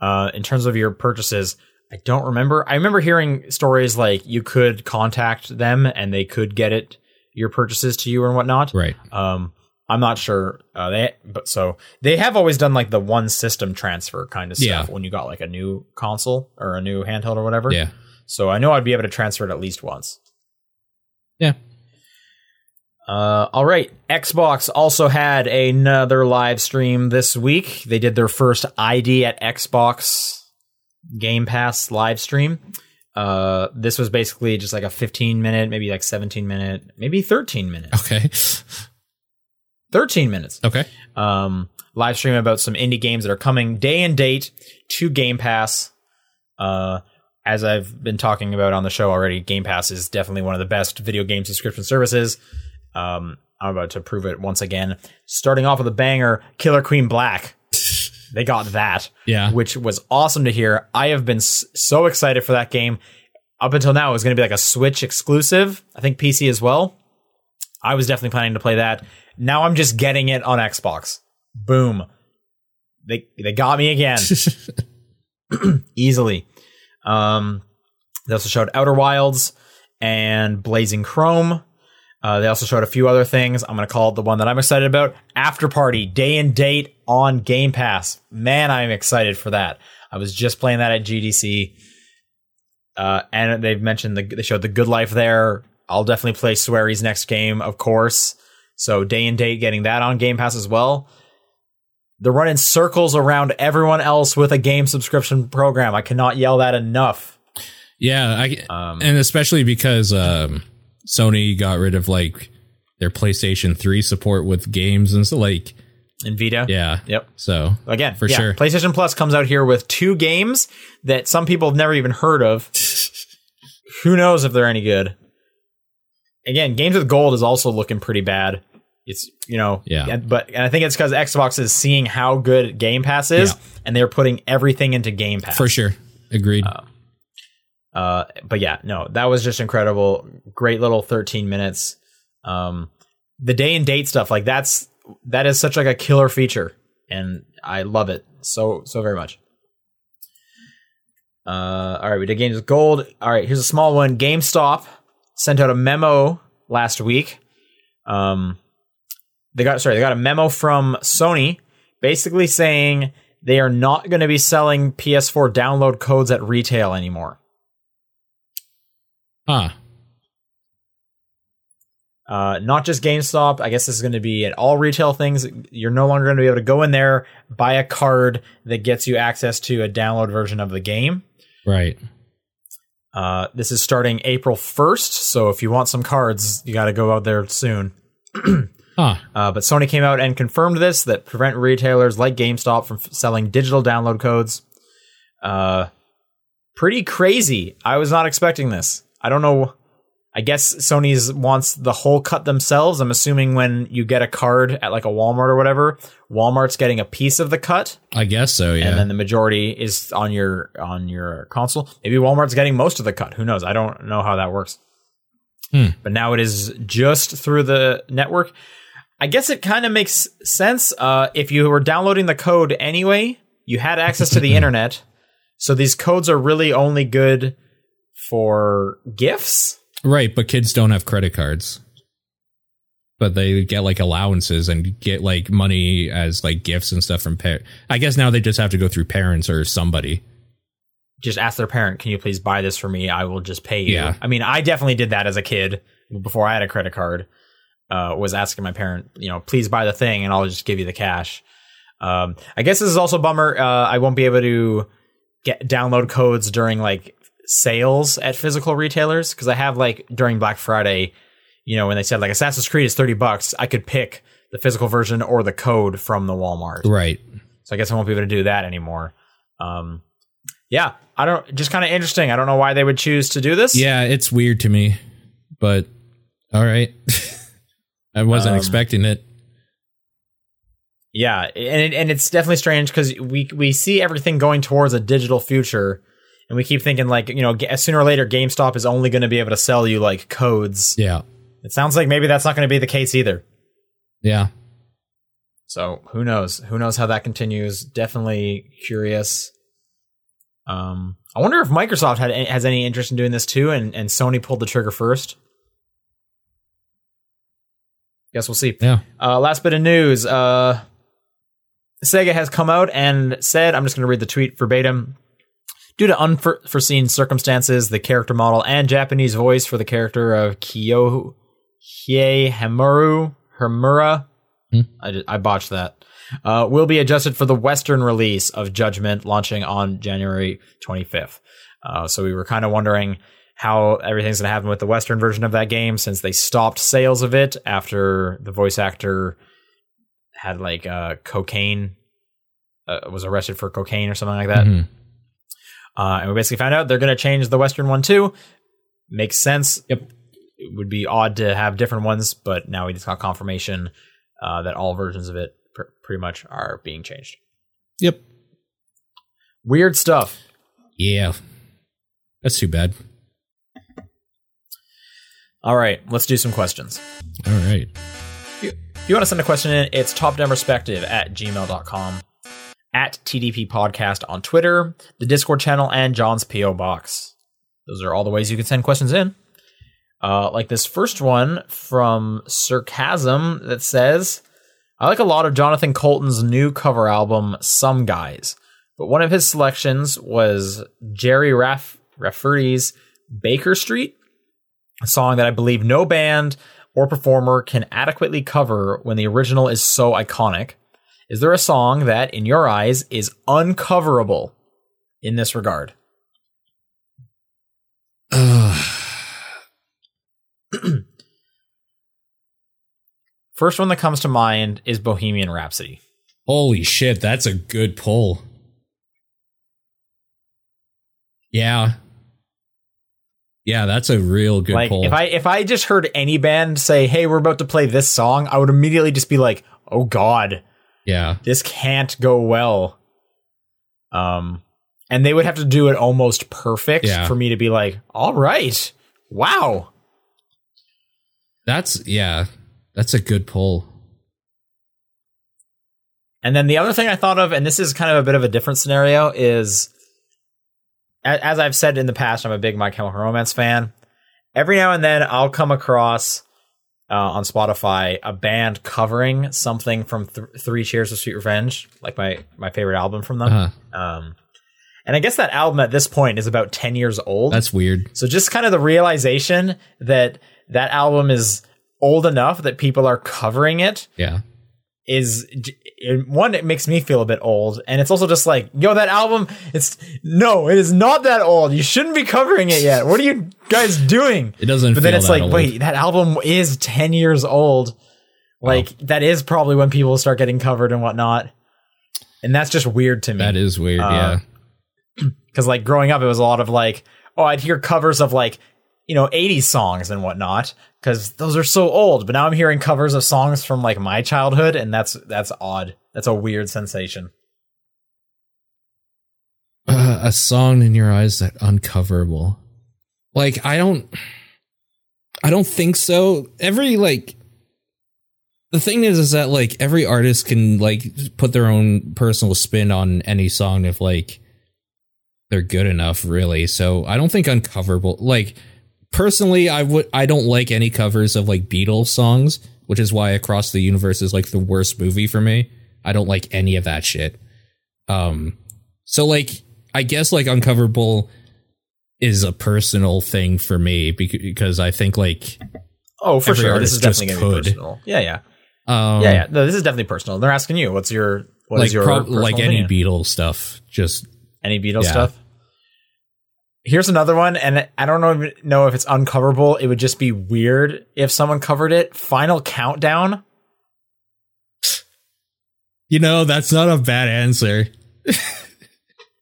Speaker 2: Uh, in terms of your purchases, I don't remember. I remember hearing stories like you could contact them and they could get it your purchases to you and whatnot.
Speaker 1: Right.
Speaker 2: Um, I'm not sure. Uh, they but so they have always done like the one system transfer kind of stuff
Speaker 1: Yeah.
Speaker 2: when you got like a new console or a new handheld or whatever.
Speaker 1: Yeah.
Speaker 2: So I know I'd be able to transfer it at least once.
Speaker 1: Yeah.
Speaker 2: Uh, all right. Xbox also had another live stream this week. They did their first ID at Xbox Game Pass live stream. Uh, this was basically just like a 15 minute, maybe like 17 minute, maybe 13 minutes.
Speaker 1: Okay.
Speaker 2: 13 minutes.
Speaker 1: Okay.
Speaker 2: Um, live stream about some indie games that are coming day and date to Game Pass. Uh, as I've been talking about on the show already, Game Pass is definitely one of the best video game subscription services. Um, I'm about to prove it once again. Starting off with a banger, Killer Queen Black. They got that,
Speaker 1: Yeah.
Speaker 2: which was awesome to hear. I have been so excited for that game. Up until now, it was going to be like a Switch exclusive. I think PC as well. I was definitely planning to play that. Now I'm just getting it on Xbox. Boom. They they got me again easily. Um, they also showed Outer Wilds and Blazing Chrome. Uh, they also showed a few other things. I'm going to call it the one that I'm excited about. After Party, day and date on Game Pass. Man, I'm excited for that. I was just playing that at GDC. Uh, and they've mentioned the, they showed the good life there. I'll definitely play Swery's next game, of course. So day and date getting that on Game Pass as well. They're running circles around everyone else with a game subscription program. I cannot yell that enough.
Speaker 1: Yeah. I,
Speaker 2: Um,
Speaker 1: and especially because um, Sony got rid of like their PlayStation 3 support with games and so like,
Speaker 2: And Vita.
Speaker 1: yeah.
Speaker 2: Yep.
Speaker 1: So
Speaker 2: Again,
Speaker 1: For
Speaker 2: yeah,
Speaker 1: sure.
Speaker 2: PlayStation Plus comes out here with two games that some people have never even heard of. Who knows if they're any good? Again, games with gold is also looking pretty bad. It's you know,
Speaker 1: Yeah.
Speaker 2: and- But and I think it's because Xbox is seeing how good Game Pass is,
Speaker 1: Yeah.
Speaker 2: and they're putting everything into Game Pass.
Speaker 1: for sure. Agreed.
Speaker 2: Um, Uh, but yeah, no, that was just incredible. Great little 13 minutes. Um, the day and date stuff, like that's that is such like a killer feature, and I love it so so very much. Uh, all right, we did games with gold. All right, here's a small one. GameStop sent out a memo last week. Um, they got sorry, they got a memo from Sony, basically saying they are not going to be selling PS4 download codes at retail anymore.
Speaker 1: Huh.
Speaker 2: Uh, not just GameStop. I guess this is going to be at all retail things. You're no longer going to be able to go in there, buy a card that gets you access to a download version of the game.
Speaker 1: Right.
Speaker 2: Uh, this is starting April 1st. So if you want some cards, you got to go out there soon.
Speaker 1: Huh.
Speaker 2: Uh, but Sony came out and confirmed this that prevent retailers like GameStop from f- selling digital download codes. Uh, pretty crazy. I was not expecting this. I don't know. I guess Sony's wants the whole cut themselves. I'm assuming when you get a card at like a Walmart or whatever, Walmart's getting a piece of the cut,
Speaker 1: I guess so. Yeah.
Speaker 2: and then the majority is on your on your console. Maybe Walmart's getting most of the cut. Who knows? I don't know how that works.
Speaker 1: Hmm.
Speaker 2: But now it is just through the network. I guess it kind of makes sense. Uh, if you were downloading the code anyway, you had access to the internet. So these codes are really only good for gifts.
Speaker 1: Right, but kids don't have credit cards. But they get like allowances and get like money as like gifts and stuff from parents. I guess now they just have to go through parents or somebody.
Speaker 2: Just ask their parent, "Can you please buy this for me? I will just pay you."
Speaker 1: Yeah.
Speaker 2: I mean, I definitely did that as a kid before I had a credit card. Uh, was asking my parent, you know, please buy the thing, and I'll just give you the cash. Um, I guess this is also a bummer. Uh, I won't be able to get download codes during like sales at physical retailers because I have like during Black Friday, you know, when they said like Assassin's Creed is thirty bucks, I could pick the physical version or the code from the Walmart.
Speaker 1: Right.
Speaker 2: So I guess I won't be able to do that anymore. Um, yeah, I don't. Just kind of interesting. I don't know why they would choose to do this.
Speaker 1: Yeah, it's weird to me. But all right. I wasn't
Speaker 2: Um,
Speaker 1: expecting it.
Speaker 2: Yeah, and it, and it's definitely strange because we we see everything going towards a digital future, and we keep thinking like you know sooner or later GameStop is only going to be able to sell you like codes.
Speaker 1: Yeah.
Speaker 2: It sounds like maybe that's not going to be the case either.
Speaker 1: Yeah.
Speaker 2: So who knows? Who knows how that continues? Definitely curious. Um, I wonder if Microsoft had has any interest in doing this too, and and Sony pulled the trigger first. Guess we'll see.
Speaker 1: Yeah.
Speaker 2: Uh, last bit of news. Uh, Sega has come out and said, I'm just going to read the tweet verbatim. Due to unforeseen circumstances, the character model and Japanese voice for the character of Kyo Hie Hamuru Hamura,
Speaker 1: Hmm.
Speaker 2: I, I botched that, uh, will be adjusted for the Western release of Judgment launching on January 25th. Uh, so we were kind of wondering how everything's going to happen with the Western version of that game since they stopped sales of it after the voice actor had like uh, cocaine, uh, was arrested for cocaine or something like that.
Speaker 1: Mhm.
Speaker 2: Uh, and we basically found out they're going to change the Western one too. Makes sense.
Speaker 1: Yep.
Speaker 2: It would be odd to have different ones, but now we just got confirmation uh, that all versions of it pr- pretty much are being changed.
Speaker 1: Yep.
Speaker 2: Weird stuff.
Speaker 1: Yeah. That's too bad.
Speaker 2: All right, let's do some questions.
Speaker 1: All right.
Speaker 2: If you, if you want to send a question in, it's topdownperspective at gmail.com, at TDP Podcast on Twitter, the Discord channel, and John's P.O. Box. Those are all the ways you can send questions in. Uh, like this first one from Sarcasm that says, I like a lot of Jonathan Coulton's new cover album, Some Guys, but one of his selections was Jerry Raff- Rafferty's Baker Street, a song that I believe no band or performer can adequately cover when the original is so iconic. Is there a song that, in your eyes, is uncoverable in this regard? First one that comes to mind is Bohemian Rhapsody.
Speaker 1: Holy shit, that's a good pull. Yeah. Yeah, that's a real good
Speaker 2: like
Speaker 1: pull.
Speaker 2: if I if I just heard any band say, "Hey, we're about to play this song," I would immediately just be like, "Oh God,
Speaker 1: yeah.
Speaker 2: this can't go well." Um, and they would have to do it almost perfect
Speaker 1: Yeah.
Speaker 2: for me to be like, "All right, wow."
Speaker 1: That's yeah. That's a good pull.
Speaker 2: And then the other thing I thought of, and this is kind of a bit of a different scenario, is as I've said in the past, I'm a big My Chemical Romance fan. Every now and then, I'll come across uh, on Spotify a band covering something from th- Three Cheers of Sweet Revenge, like my my favorite album from them.
Speaker 1: Uh-huh.
Speaker 2: Um, and I guess that album at this point is about ten years old.
Speaker 1: That's weird.
Speaker 2: So just kind of the realization that that album is old enough that people are covering it
Speaker 1: Yeah.
Speaker 2: Is one it makes me feel a bit old and it's also just like yo that album it's no it is not that old. You shouldn't be covering it yet. What are you guys doing?
Speaker 1: It doesn't
Speaker 2: but then it's like
Speaker 1: old.
Speaker 2: wait that album is 10 years old. Like that is probably when people start getting covered and whatnot. And that's just weird to me.
Speaker 1: That is weird,
Speaker 2: Uh,
Speaker 1: yeah.
Speaker 2: because like growing up it was a lot of like oh i'd hear covers of like you know 80s songs and whatnot because those are so old but now i'm hearing covers of songs from like my childhood and that's that's odd that's a weird sensation
Speaker 1: Uh, a song in your eyes that uncoverable. Like I don't I don't think so. Every like the thing is is that like every artist can like put their own personal spin on any song if like they're good enough really. So I don't think uncoverable like personally I would I don't like any covers of like Beatles songs, which is why Across the Universe is like the worst movie for me. I don't like any of that shit. Um so like I guess like uncoverable is a personal thing for me because I think like
Speaker 2: oh for sure this is definitely gonna be personal yeah yeah
Speaker 1: um
Speaker 2: yeah yeah no this is definitely personal they're asking you what's your what is
Speaker 1: like
Speaker 2: your
Speaker 1: prob- like any
Speaker 2: opinion?
Speaker 1: Beatles stuff just
Speaker 2: any Beatles
Speaker 1: Yeah.
Speaker 2: stuff Here's another one, and I don't know know if it's uncoverable. It would just be weird if someone covered it. Final Countdown.
Speaker 1: you know that's not a bad answer.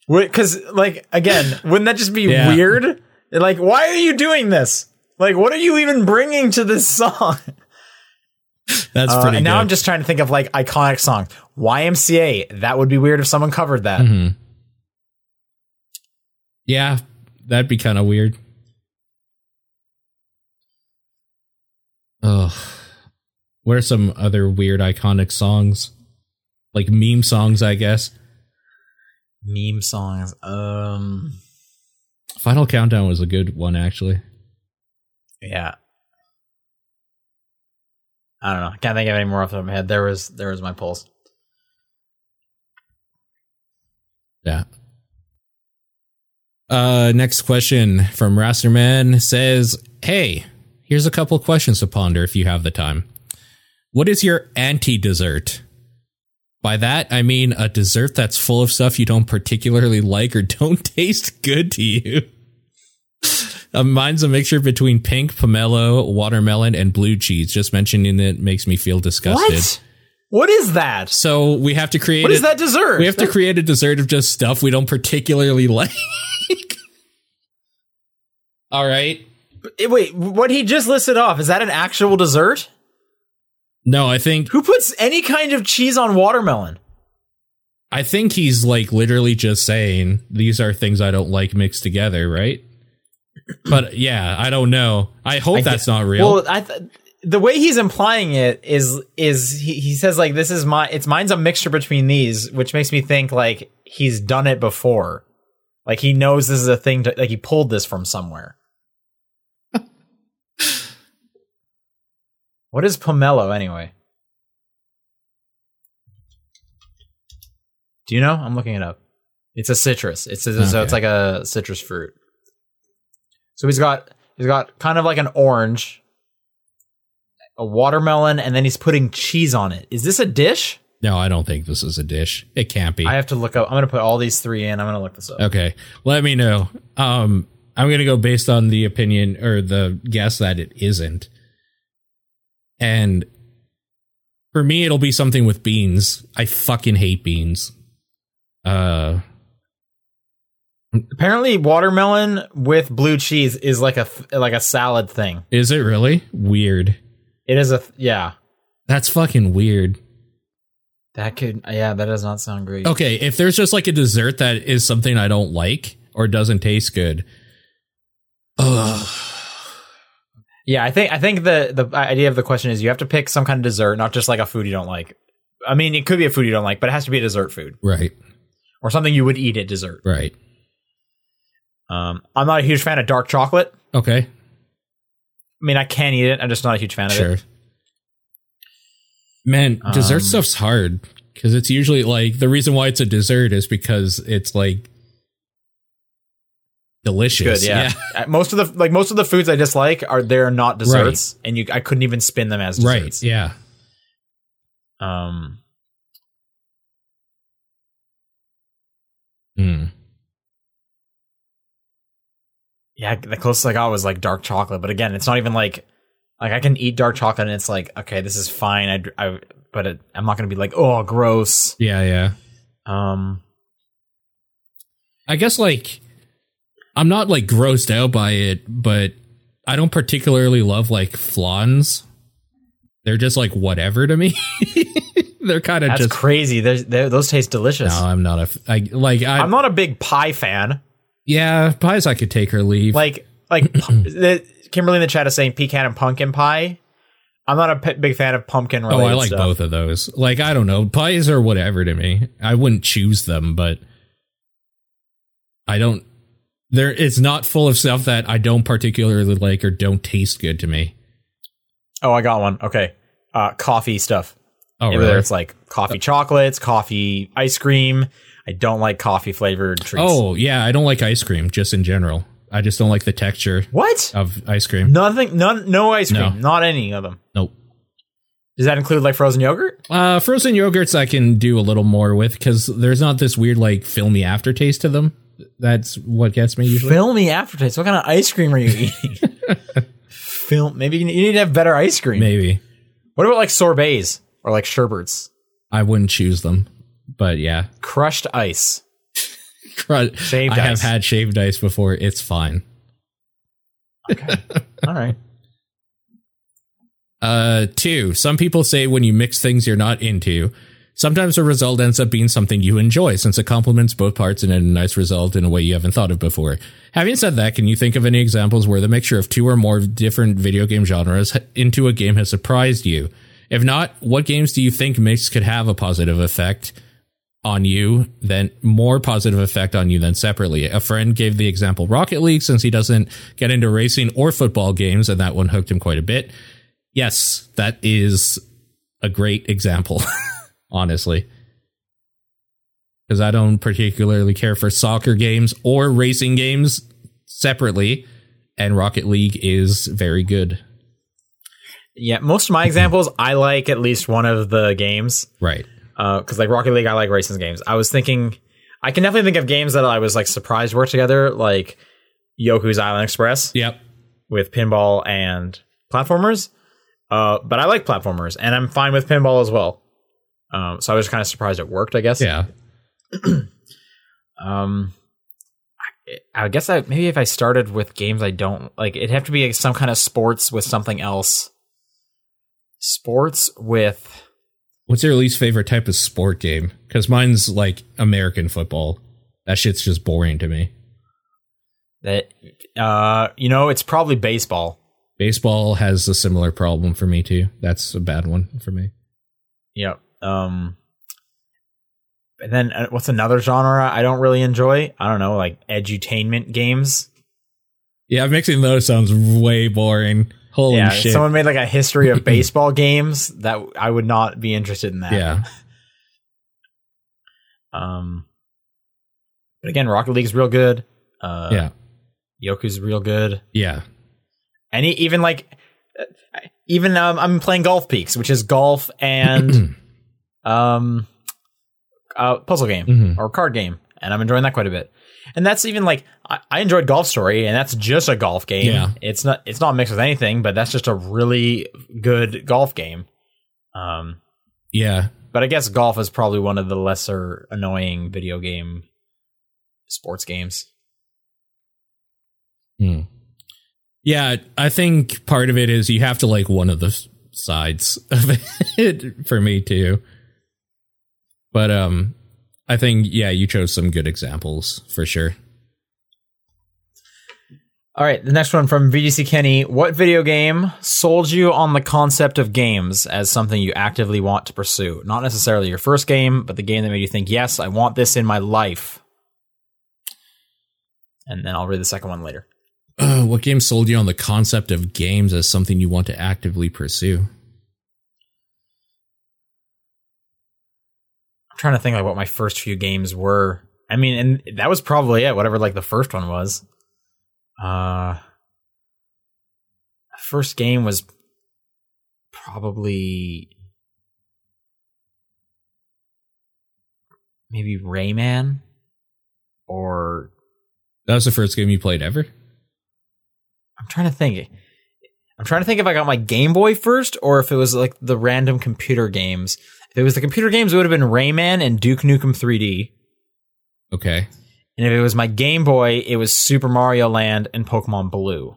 Speaker 2: Because, like, again, wouldn't that just be
Speaker 1: Yeah.
Speaker 2: weird? Like, why are you doing this? Like, what are you even bringing to this song?
Speaker 1: That's
Speaker 2: Uh,
Speaker 1: pretty
Speaker 2: and now
Speaker 1: good.
Speaker 2: I'm just trying to think of like iconic songs. YMCA. That would be weird if someone covered that.
Speaker 1: Mhm. Yeah, that'd be kind of weird. Ugh. What are some other weird iconic songs? Like meme songs, I guess.
Speaker 2: Meme songs. Um.
Speaker 1: Final Countdown was a good one, actually.
Speaker 2: Yeah. I don't know. I can't think of any more off the top of my head. There was there was my pulse.
Speaker 1: Yeah. Uh, next question from Rasterman says, Hey, here's a couple questions to ponder if you have the time. What is your anti dessert? By that, I mean a dessert that's full of stuff you don't particularly like or don't taste good to you. Uh, mine's a mixture between pink, pomelo, watermelon, and blue cheese. Just mentioning it makes me feel disgusted.
Speaker 2: What? What is that?
Speaker 1: So we have to create
Speaker 2: What is
Speaker 1: it-
Speaker 2: that dessert?
Speaker 1: we have to create a dessert of just stuff we don't particularly like. All right.
Speaker 2: Eh, Wait, what he just listed off is that an actual dessert?
Speaker 1: No, I think
Speaker 2: Who puts any kind of cheese on watermelon?
Speaker 1: I think he's like literally just saying these are things I don't like mixed together, right? But yeah, I don't know. I hope
Speaker 2: I
Speaker 1: that's
Speaker 2: thi-
Speaker 1: not real.
Speaker 2: Well, I th- the way he's implying it is is he, he says like this is my it's mine's a mixture between these, which makes me think like he's done it before, like he knows this is a thing. To, like he pulled this from somewhere. what is pomelo anyway? Do you know? I'm looking it up. It's a citrus. It's a, so it's like a citrus fruit. So he's got he's got kind of like an orange, a watermelon, and then he's putting cheese on it. Is this a dish?
Speaker 1: No, I don't think this is a dish. It can't be.
Speaker 2: I have to look up. I'm gonna put all these three in. I'm gonna look this up.
Speaker 1: okay, let me know. Um, I'm gonna go based on the opinion or the guess that it isn't. And for me, it'll be something with beans. I fucking hate beans. Uh,
Speaker 2: Apparently, watermelon with blue cheese is like a like a salad thing.
Speaker 1: is it really weird?
Speaker 2: It is a yeah.
Speaker 1: That's fucking weird.
Speaker 2: That could yeah. That does not sound great.
Speaker 1: Okay, if there's just like a dessert that is something I don't like or doesn't taste good. Ugh.
Speaker 2: Yeah, I think I think the the idea of the question is you have to pick some kind of dessert, not just like a food you don't like. I mean, it could be a food you don't like, but it has to be a dessert food
Speaker 1: Right,
Speaker 2: or something you would eat at dessert.
Speaker 1: right.
Speaker 2: Um, I'm not a huge fan of dark chocolate.
Speaker 1: Okay,
Speaker 2: I mean, I can eat it. I'm just not a huge fan of
Speaker 1: sure.
Speaker 2: it.
Speaker 1: Man, dessert
Speaker 2: Um,
Speaker 1: stuff's hard because it's usually like the reason why it's a dessert is because it's like delicious.
Speaker 2: Good, yeah. Uh, most of the like most of the foods I dislike are they're not desserts, and you I couldn't even spin them as
Speaker 1: right.
Speaker 2: desserts.
Speaker 1: Yeah.
Speaker 2: Um,
Speaker 1: Hmm.
Speaker 2: yeah, the closest I got was like dark chocolate, but again, it's not even like like I can eat dark chocolate and it's like okay, this is fine. I, I but it, I'm not gonna be like oh gross.
Speaker 1: Yeah, yeah.
Speaker 2: Um,
Speaker 1: I guess like I'm not like grossed out by it, but I don't particularly love like flans. They're just like whatever to me. They're kind of just
Speaker 2: crazy. There's, there, those taste delicious.
Speaker 1: no. I'm not a I like I
Speaker 2: I'm not a big pie fan.
Speaker 1: yeah pies I could take or leave.
Speaker 2: Like like Kimberly in the chat is saying pecan and pumpkin pie. I'm not a p- big fan of pumpkin.
Speaker 1: oh, I like
Speaker 2: stuff.
Speaker 1: both of those. Like I don't know pies are whatever to me. I wouldn't choose them, but I don't. There, it's not full of stuff that I don't particularly like or don't taste good to me.
Speaker 2: Oh, I got one. Okay. Uh, coffee stuff.
Speaker 1: Oh,
Speaker 2: Whether
Speaker 1: really?
Speaker 2: it's like coffee chocolates, coffee ice cream. I don't like coffee flavored treats.
Speaker 1: Oh yeah, I don't like ice cream just in general. I just don't like the texture
Speaker 2: what?
Speaker 1: of ice cream.
Speaker 2: Nothing. None. No ice cream.
Speaker 1: No.
Speaker 2: Not any of them.
Speaker 1: Nope.
Speaker 2: Does that include like frozen yogurt?
Speaker 1: Uh, frozen yogurts I can do a little more with because there's not this weird like filmy aftertaste to them. That's what gets me usually.
Speaker 2: Filmy aftertaste. What kind of ice cream are you eating? Film. Maybe you need- you need to have better ice cream.
Speaker 1: Maybe
Speaker 2: What about like sorbets or like sherbets?
Speaker 1: I wouldn't choose them, but yeah,
Speaker 2: Crushed ice.
Speaker 1: Cru-
Speaker 2: Shaved
Speaker 1: I have had shaved ice before. It's fine.
Speaker 2: All right.
Speaker 1: Uh, two. Some people say when you mix things you're not into, sometimes the result ends up being something you enjoy since it complements both parts and a nice result in a way you haven't thought of before. Having said that, can you think of any examples where the mixture of two or more different video game genres into a game has surprised you? If not, what games do you think mix could have a positive effect on you than more positive effect on you than separately? A friend gave the example Rocket League since he doesn't get into racing or football games, and that one hooked him quite a bit. Yes, that is a great example, honestly. Because I don't particularly care for soccer games or racing games separately, and Rocket League is very good.
Speaker 2: Yeah, most of my examples, I like at least one of the games.
Speaker 1: Right.
Speaker 2: Because like Rocket League, I like racing games. I was thinking, I can definitely think of games that I was like surprised work together, like Yoku's Island Express.
Speaker 1: Yep.
Speaker 2: With pinball and platformers. Uh, but I like platformers, and I'm fine with pinball as well. Um, so I was kind of surprised it worked. I guess.
Speaker 1: Yeah.
Speaker 2: um, I, I guess I maybe if I started with games I don't like, it'd have to be some kind of sports with something else. Sports with.
Speaker 1: What's your least favorite type of sport game? Because mine's like American football. That shit's just boring to me.
Speaker 2: That uh, you know, it's probably baseball.
Speaker 1: Baseball has a similar problem for me too. That's a bad one for me.
Speaker 2: Yep. Um, and then uh, what's another genre I don't really enjoy? I don't know, like edutainment games.
Speaker 1: Yeah, mixing those sounds way boring. Holy
Speaker 2: yeah,
Speaker 1: shit!
Speaker 2: someone made like a history of baseball games that I would not be interested in that.
Speaker 1: Yeah.
Speaker 2: Um. But again, Rocket League's real good. Uh,
Speaker 1: yeah.
Speaker 2: Yoku's real good.
Speaker 1: Yeah.
Speaker 2: And he, even like, even um, I'm playing Golf Peaks, which is golf and um, uh, puzzle game
Speaker 1: Mhm.
Speaker 2: or card game, and I'm enjoying that quite a bit. And that's even like I, I enjoyed Golf Story, and that's just a golf game.
Speaker 1: Yeah.
Speaker 2: It's not it's not mixed with anything, but that's just a really good golf game. Um,
Speaker 1: Yeah.
Speaker 2: but I guess golf is probably one of the lesser annoying video game sports games.
Speaker 1: Hmm. Yeah, I think part of it is you have to like one of the sides of it for me too. But um I think yeah, you chose some good examples for sure.
Speaker 2: All right, the next one from VGC Kenny. What video game sold you on the concept of games as something you actively want to pursue? Not necessarily your first game, but the game that made you think, yes, I want this in my life. And then I'll read the second one later.
Speaker 1: Uh, what game sold you on the concept of games as something you want to actively pursue?
Speaker 2: I'm trying to think like what my first few games were. I mean, and that was probably it, whatever like the first one was. Uh first game was probably maybe Rayman or
Speaker 1: That was the first game you played ever?
Speaker 2: I'm trying to think. I'm trying to think if I got my Game Boy first or if it was like the random computer games. If it was the computer games, it would have been Rayman and Duke Nukem 3D.
Speaker 1: Okay.
Speaker 2: And if it was my Game Boy, it was Super Mario Land and Pokemon Blue.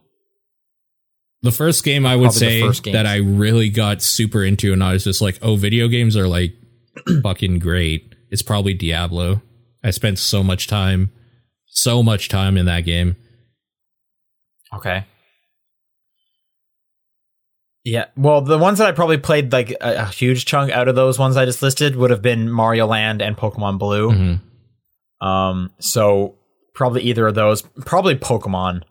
Speaker 1: The first game I would
Speaker 2: Probably
Speaker 1: say that I really got super into and I was just like, oh, video games are like fucking great. It's probably Diablo. I spent so much time, so much time in that game.
Speaker 2: Okay. Yeah, well, the ones that I probably played like a, a huge chunk out of those ones I just listed would have been Mario Land and Pokemon Blue.
Speaker 1: Mhm.
Speaker 2: Um, so probably either of those. Probably Pokemon.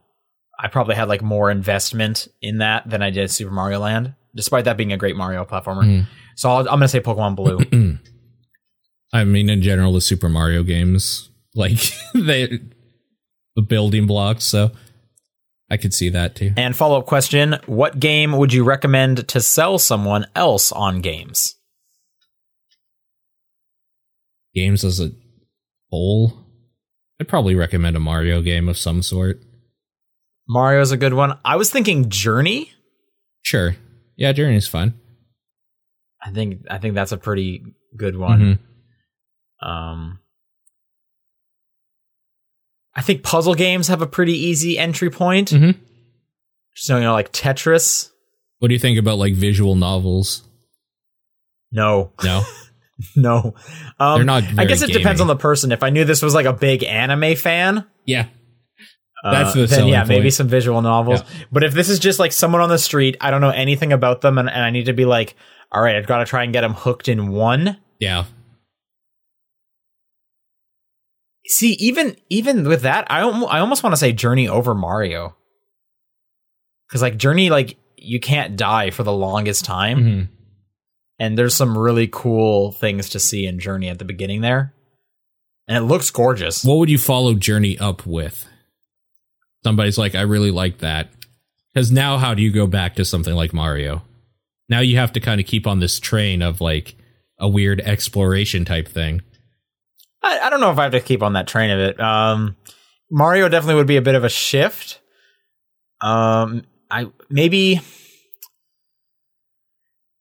Speaker 2: I probably had like more investment in that than I did Super Mario Land, despite that being a great Mario platformer.
Speaker 1: Mhm.
Speaker 2: So I'll, I'm gonna say Pokemon Blue.
Speaker 1: I mean, in general, the Super Mario games, like they, the building blocks. So I could see that too.
Speaker 2: and follow up question: What game would you recommend to sell someone else on games?
Speaker 1: Games as a whole, I'd probably recommend a Mario game of some sort.
Speaker 2: Mario's a good one. I was thinking Journey.
Speaker 1: Sure. Yeah, Journey's fun.
Speaker 2: I think I think that's a pretty good one.
Speaker 1: Mhm.
Speaker 2: Um, I think puzzle games have a pretty easy entry point.
Speaker 1: Mhm.
Speaker 2: So you know, like Tetris
Speaker 1: What do you think about like visual novels?
Speaker 2: No,
Speaker 1: No,
Speaker 2: no. Um,
Speaker 1: They're not
Speaker 2: I guess it depends on the person. If I knew this was like a big anime fan,
Speaker 1: yeah,
Speaker 2: uh,
Speaker 1: That's the
Speaker 2: then
Speaker 1: selling
Speaker 2: yeah, maybe some visual novels. But if this is just like someone on the street, I don't know anything about them, and, and I need to be like, all right, I've got to try and get them hooked in one.
Speaker 1: yeah.
Speaker 2: See, even even with that, I I almost want to say Journey over Mario, because like Journey, like you can't die for the longest time,
Speaker 1: Mhm.
Speaker 2: and there's some really cool things to see in Journey at the beginning there, and it looks gorgeous.
Speaker 1: What would you follow Journey up with? Somebody's like, I really like that. Because now, how do you go back to something like Mario? Now you have to kind of keep on this train of like a weird exploration type thing.
Speaker 2: I, I don't know if I have to keep on that train of it. Um, Mario definitely would be a bit of a shift. Um, I maybe.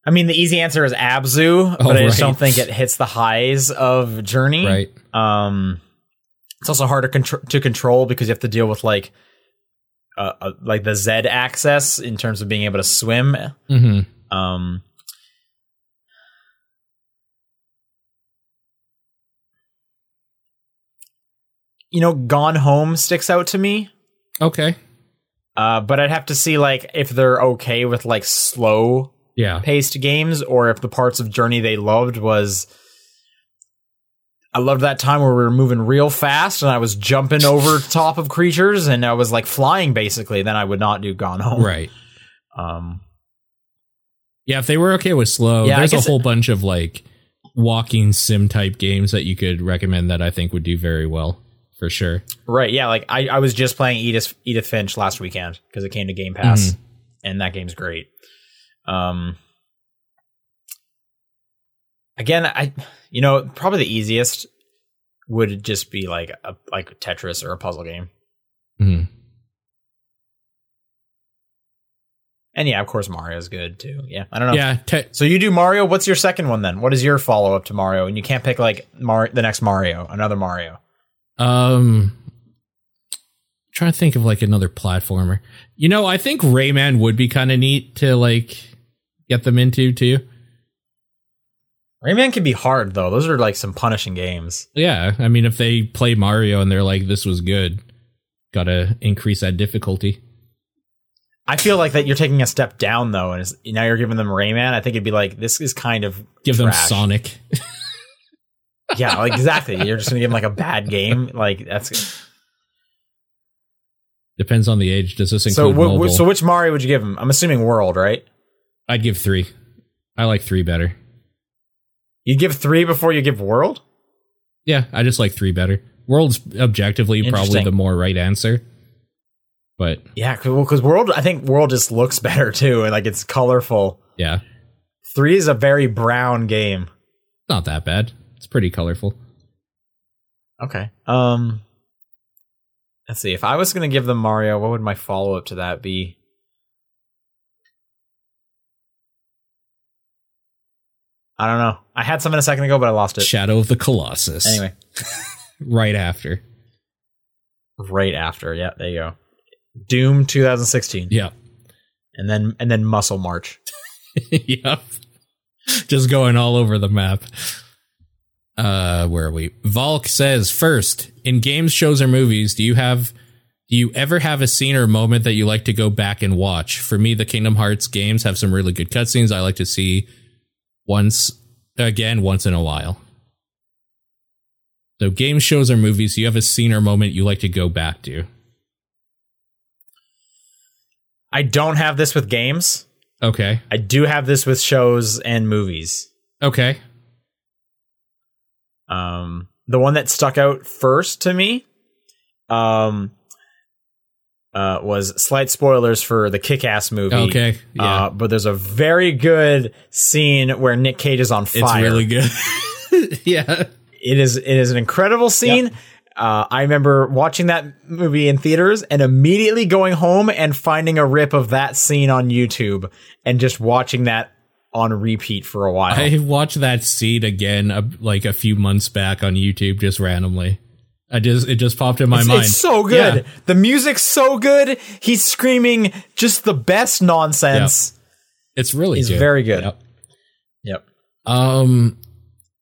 Speaker 2: I mean, the easy answer is Abzu, but I just
Speaker 1: right.
Speaker 2: don't think it hits the highs of Journey.
Speaker 1: Right.
Speaker 2: Um, it's also harder to, contr- to control because you have to deal with like, uh, uh, like the Z axis in terms of being able to swim.
Speaker 1: hmm
Speaker 2: Um, you know, Gone Home sticks out to me.
Speaker 1: Okay.
Speaker 2: Uh, but I'd have to see like if they're okay with like slow
Speaker 1: Yeah.
Speaker 2: paced games or if the parts of Journey they loved was I loved that time where we were moving real fast and I was jumping over top of creatures and I was like flying basically, then I would not do Gone Home.
Speaker 1: Right.
Speaker 2: Um
Speaker 1: Yeah. If they were okay with slow,
Speaker 2: Yeah,
Speaker 1: there's a whole bunch of like walking sim type games that you could recommend that I think would do very well for sure.
Speaker 2: Right, yeah, like I, I was just playing Edith Edith Finch last weekend because it came to Game Pass,
Speaker 1: Mm-hmm.
Speaker 2: and that game's great. Um, again, I you know probably the easiest would just be like a like Tetris or a puzzle game,
Speaker 1: Mhm.
Speaker 2: and yeah, of course Mario's good too. Yeah, I don't know.
Speaker 1: Yeah. Te-
Speaker 2: So you do Mario. What's your second one then? What is your follow up to Mario? And you can't pick like Mar- the next Mario, another Mario.
Speaker 1: Um, trying to think of like another platformer. You know, I think Rayman would be kind of neat to like get them into too.
Speaker 2: Rayman can be hard though. Those are like some punishing games.
Speaker 1: Yeah, I mean, if they play Mario and they're like, "This was good," gotta increase that difficulty.
Speaker 2: I feel like that you're taking a step down though, and now you're giving them Rayman. I think it'd be like this is kind of
Speaker 1: Give them. Sonic.
Speaker 2: Yeah, like exactly. You're just gonna give him like a bad game. Like that's
Speaker 1: Depends on the age. Does this include
Speaker 2: wh-
Speaker 1: mobile?
Speaker 2: so which Mario would you give him? I'm assuming World, right?
Speaker 1: I'd give three. I like three better.
Speaker 2: You give three before you give World.
Speaker 1: Yeah, I just like three better. World's objectively probably the more right answer, but
Speaker 2: Yeah, because World, I think World just looks better too, and like it's colorful.
Speaker 1: yeah,
Speaker 2: Three is a very brown game.
Speaker 1: not that bad. It's pretty colorful.
Speaker 2: Okay. Um. Let's see. If I was gonna give them Mario, what would my follow up to that be? I don't know. I had something a second ago, but I lost it.
Speaker 1: Shadow of the Colossus.
Speaker 2: Anyway,
Speaker 1: right after.
Speaker 2: right after. Yeah, there you go. Doom 2016,
Speaker 1: Yeah.
Speaker 2: and then and then Muscle March.
Speaker 1: yep. Just going all over the map. Uh, where are we? Volk says first, in games, shows, or movies, do you have do you ever have a scene or moment that you like to go back and watch? For me, the Kingdom Hearts games have some really good cutscenes I like to see once again, once in a while. So game shows or movies, do you have a scene or moment you like to go back to?
Speaker 2: I don't have this with games.
Speaker 1: Okay.
Speaker 2: I do have this with shows and movies.
Speaker 1: Okay.
Speaker 2: Um, the one that stuck out first to me, um, uh, was slight spoilers for the Kick-Ass movie.
Speaker 1: Okay. Yeah.
Speaker 2: Uh, but there's a very good scene where Nick Cage is on fire.
Speaker 1: it's really good. yeah.
Speaker 2: It is. It is an incredible scene. Uh, I remember watching that movie in theaters and immediately going home and finding a rip of that scene on YouTube and just watching that on repeat for a while.
Speaker 1: I watched that scene again uh, like a few months back on YouTube just randomly. I just it just popped in my
Speaker 2: It's,
Speaker 1: mind.
Speaker 2: it's so good.
Speaker 1: Yeah.
Speaker 2: The music's so good. He's screaming just the best nonsense.
Speaker 1: It's really
Speaker 2: He's
Speaker 1: good.
Speaker 2: very good.
Speaker 1: Yep.
Speaker 2: Yep.
Speaker 1: Um,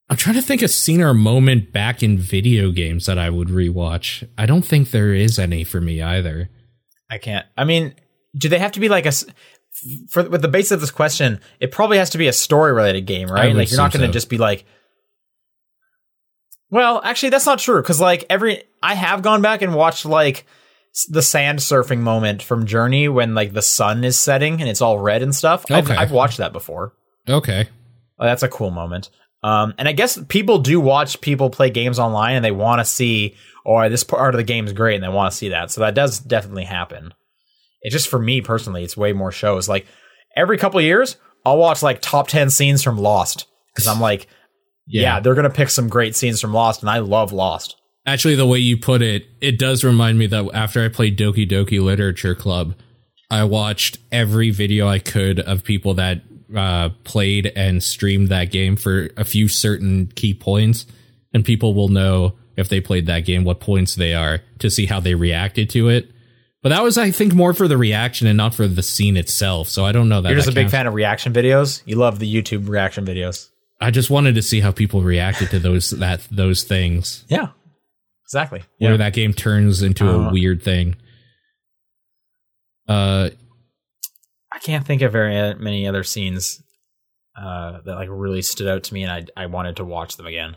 Speaker 1: I'm trying to think of a scene or moment back in video games that I would rewatch. I don't think there is any for me either.
Speaker 2: I can't. I mean, do they have to be like a for with the base of this question? It probably has to be a story related game, right? Like you're not going to
Speaker 1: so.
Speaker 2: just be like. Well, actually, that's not true because like every I have gone back and watched like the sand surfing moment from Journey when like the sun is setting and it's all red and stuff. I've,
Speaker 1: Okay.
Speaker 2: I've watched that before.
Speaker 1: Okay.
Speaker 2: Oh, that's a cool moment. Um, and I guess people do watch people play games online and they want to see, or this part of the game is great and they want to see that. So that does definitely happen. It's just for me personally, it's way more shows. Like every couple of years, I'll watch like top 10 scenes from Lost because I'm like, yeah.
Speaker 1: Yeah.
Speaker 2: they're going to pick some great scenes from Lost and I love Lost.
Speaker 1: Actually, the way you put it, it does remind me that after I played Doki Doki Literature Club, I watched every video I could of people that uh, played and streamed that game for a few certain key points, and people will know if they played that game what points they are to see how they reacted to it. But that was, I think, more for the reaction and not for the scene itself. So I don't know that.
Speaker 2: You're just
Speaker 1: that
Speaker 2: a big
Speaker 1: counts.
Speaker 2: fan of reaction videos. You love the YouTube reaction videos.
Speaker 1: I just wanted to see how people reacted to those that those things.
Speaker 2: Yeah, exactly.
Speaker 1: where
Speaker 2: Yeah.
Speaker 1: that game turns into
Speaker 2: Uh,
Speaker 1: a weird thing. Uh,
Speaker 2: I can't think of very uh, many other scenes uh, that like really stood out to me, and I I wanted to watch them again.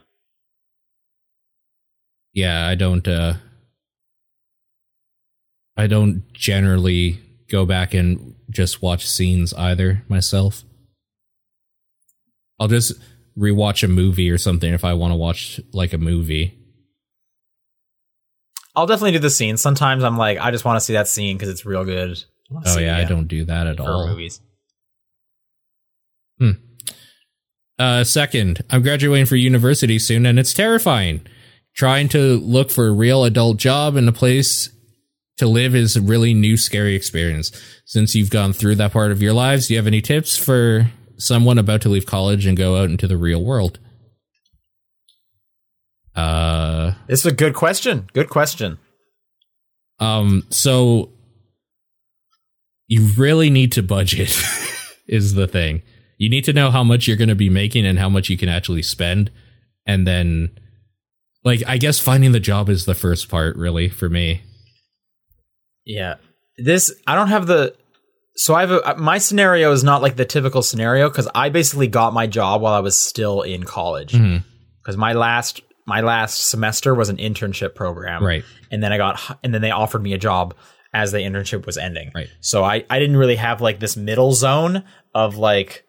Speaker 1: yeah, I don't. Uh, I don't generally go back and just watch scenes either myself. I'll just rewatch a movie or something if I want to watch like a movie.
Speaker 2: I'll definitely do the scene. Sometimes I'm like, I just want to see that scene because it's real good.
Speaker 1: Oh yeah, I don't do that at all.
Speaker 2: movies.
Speaker 1: Uh, second, I'm graduating for university soon, and it's terrifying. Trying to look for a real adult job in a place to live is a really new, scary experience. Since you've gone through that part of your lives, do you have any tips for someone about to leave college and go out into the real world? Uh,
Speaker 2: This is a good question. Good question.
Speaker 1: um, so you really need to budget, is the thing. You need to know how much you're going to be making and how much you can actually spend. And then, like, I guess finding the job is the first part, really, for me.
Speaker 2: Yeah. This I don't have the so I have a my scenario is not like the typical scenario because I basically got my job while I was still in college
Speaker 1: Mhm.
Speaker 2: because my last my last semester was an internship program
Speaker 1: Right.
Speaker 2: and then I got and then they offered me a job as the internship was ending
Speaker 1: Right.
Speaker 2: so I I didn't really have like this middle zone of like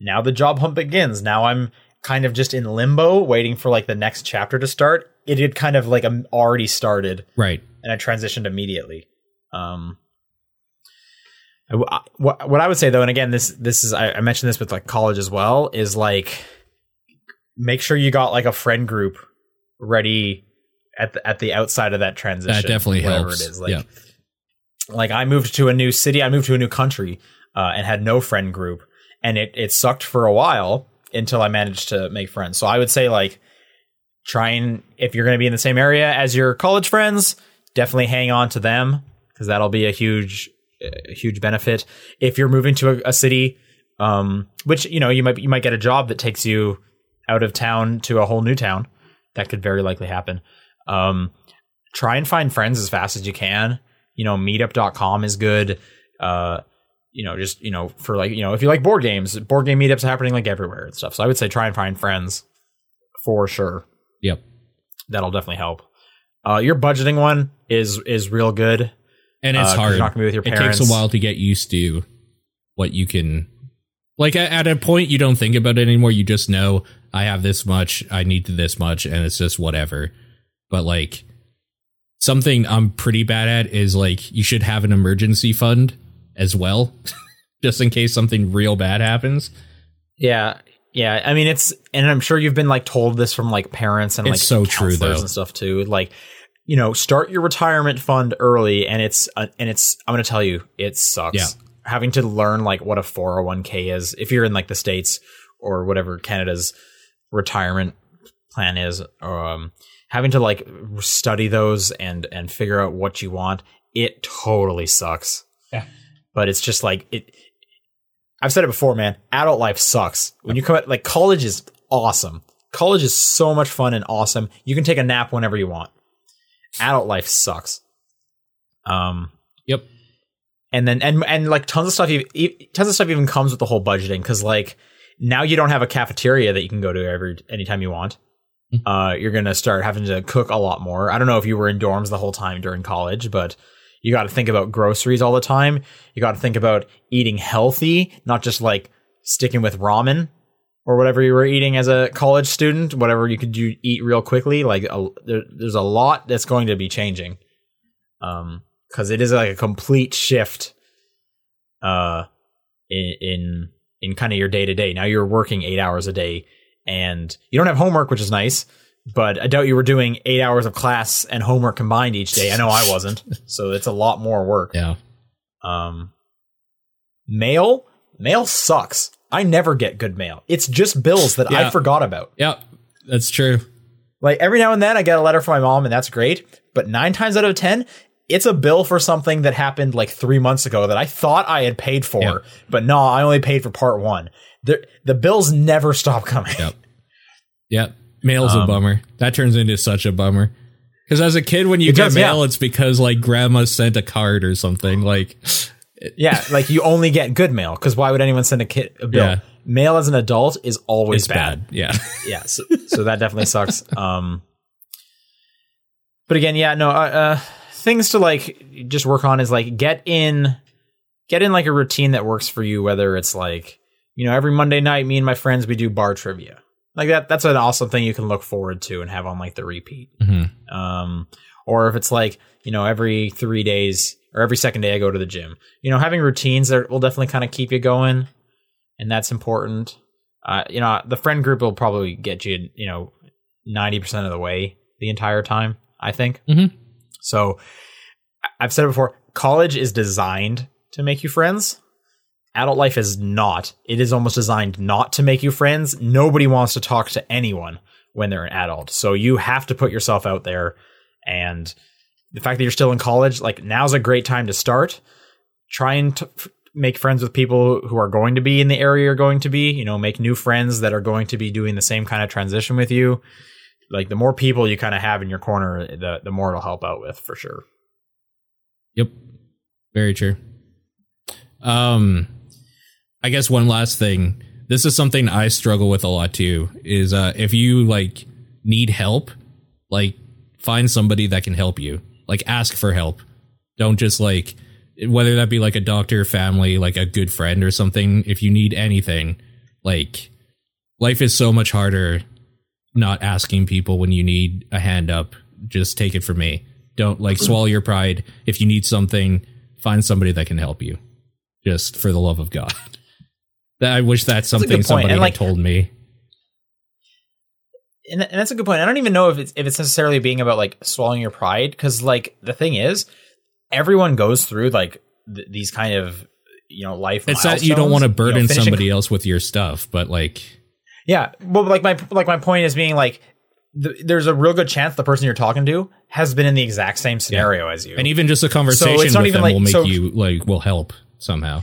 Speaker 2: now the job hunt begins now I'm kind of just in limbo waiting for like the next chapter to start it had kind of like um, already started
Speaker 1: Right.
Speaker 2: and I transitioned immediately. Um, I what what I would say though, and again, this this is I, I mentioned this with like college as well, is like make sure you got like a friend group ready at the at the outside of that transition.
Speaker 1: That definitely helps.
Speaker 2: It is like
Speaker 1: Yeah.
Speaker 2: like I moved to a new city, I moved to a new country, uh, and had no friend group, and it it sucked for a while until I managed to make friends. So I would say like try and if you're going to be in the same area as your college friends, definitely hang on to them because that'll be a huge a huge benefit. If you're moving to a, a city, um, which you know you might you might get a job that takes you out of town to a whole new town, that could very likely happen. Um, try and find friends as fast as you can. You know, meetup.com is good. Uh, you know, just, you know, for like, you know, if you like board games, board game meetups are happening like everywhere and stuff. So I would say try and find friends for sure.
Speaker 1: Yep.
Speaker 2: That'll definitely help. Uh, your budgeting one is is real good.
Speaker 1: And it's
Speaker 2: Uh,
Speaker 1: hard.
Speaker 2: you're not gonna be with your
Speaker 1: It takes a while to get used to what you can. Like at, at a point, you don't think about it anymore. You just know I have this much, I need this much, and it's just whatever. But like something I'm pretty bad at is like you should have an emergency fund as well, just in case something real bad happens.
Speaker 2: Yeah. Yeah. I mean, it's, and I'm sure you've been like told this from like parents and
Speaker 1: It's
Speaker 2: like
Speaker 1: so true, though.
Speaker 2: and stuff too. Like, you know, start your retirement fund early and it's, uh, and it's, I'm going to tell you, it sucks.
Speaker 1: Yeah.
Speaker 2: Having to learn like what a 401k is if you're in like the States or whatever Canada's retirement plan is, um, having to like study those and, and figure out what you want, it totally sucks.
Speaker 1: Yeah.
Speaker 2: But it's just like, it, I've said it before, man. Adult life sucks. When you come at like college is awesome. College is so much fun and awesome. You can take a nap whenever you want. Adult life sucks. Um,
Speaker 1: Yep.
Speaker 2: and then and and like tons of stuff tons of stuff even comes with the whole budgeting because like now you don't have a cafeteria that you can go to every anytime you want. Uh you're gonna start having to cook a lot more. I don't know if you were in dorms the whole time during college but you got to think about groceries all the time. You got to think about eating healthy not just like sticking with ramen or whatever you were eating as a college student whatever you could do eat real quickly like a, there, there's a lot that's going to be changing. Um because it is like a complete shift uh in in, in kind of your day to day now you're working eight hours a day and you don't have homework which is nice but i doubt you were doing eight hours of class and homework combined each day. I know i wasn't so it's a lot more work.
Speaker 1: Yeah.
Speaker 2: um mail mail sucks i never get good mail it's just bills that i forgot about
Speaker 1: Yeah. That's true.
Speaker 2: like every now and then I get a letter from my mom and that's great. But nine times out of 10, it's a bill for something that happened like three months ago that I thought I had paid for,
Speaker 1: Yeah.
Speaker 2: but no, I only paid for part one. The, the bills never stop coming.
Speaker 1: Yep. Yep. Mail's a
Speaker 2: Um,
Speaker 1: bummer. That turns into such a bummer. Because as a kid, when you
Speaker 2: It
Speaker 1: get
Speaker 2: does, yeah.
Speaker 1: mail, it's because like grandma sent a card or something. Like,
Speaker 2: Yeah, like you only get good mail because why would anyone send a kid a bill?
Speaker 1: Yeah.
Speaker 2: Mail as an adult is always
Speaker 1: it's
Speaker 2: bad.
Speaker 1: bad. Yeah.
Speaker 2: yeah so, so that definitely sucks um but again yeah no uh, uh things to like just work on is like get in get in like a routine that works for you whether it's like you know every monday night me and my friends we do bar trivia like that that's an awesome thing you can look forward to and have on like the repeat
Speaker 1: Mhm.
Speaker 2: um or if it's like you know every three days or every second day i go to the gym. You know having routines that will definitely kind of keep you going and that's important. Uh, you know the friend group will probably get you you know 90% of the way the entire time i think.
Speaker 1: Mhm.
Speaker 2: so i've said it before college is designed to make you friends. Adult life is not. It is almost designed not to make you friends. Nobody wants to talk to anyone when they're an adult. So you have to put yourself out there and the fact that you're still in college like now's a great time to start try and t- make friends with people who are going to be in the area you're going to be you know make new friends that are going to be doing the same kind of transition with you like the more people you kind of have in your corner the the more it'll help out with for sure
Speaker 1: Yep. Very true. Um, I guess one last thing. This is something I struggle with a lot too. Is uh, if you like need help, like find somebody that can help you. Like ask for help. Don't just like whether that be like a doctor, family, like a good friend or something. If you need anything, like life is so much harder not asking people when you need a hand up. Just take it from me. Don't like swallow your pride. If you need something, find somebody that can help you. Just for the love of God. That I wish that's something
Speaker 2: point.
Speaker 1: somebody
Speaker 2: And,
Speaker 1: had
Speaker 2: like-
Speaker 1: told me.
Speaker 2: And, and that's a good point. I don't even know if it's if it's necessarily being about like swallowing your pride because like the thing is, everyone goes through like th- these kind of you know life.
Speaker 1: It's that you don't want to
Speaker 2: You know,
Speaker 1: burden somebody else with your stuff, but like
Speaker 2: Yeah, well, like my like my point is being like, th- there's a real good chance the person you're talking to has been in the exact same scenario as you.
Speaker 1: and even just a conversation
Speaker 2: not
Speaker 1: with them
Speaker 2: like-
Speaker 1: will make
Speaker 2: so-
Speaker 1: you like will help somehow.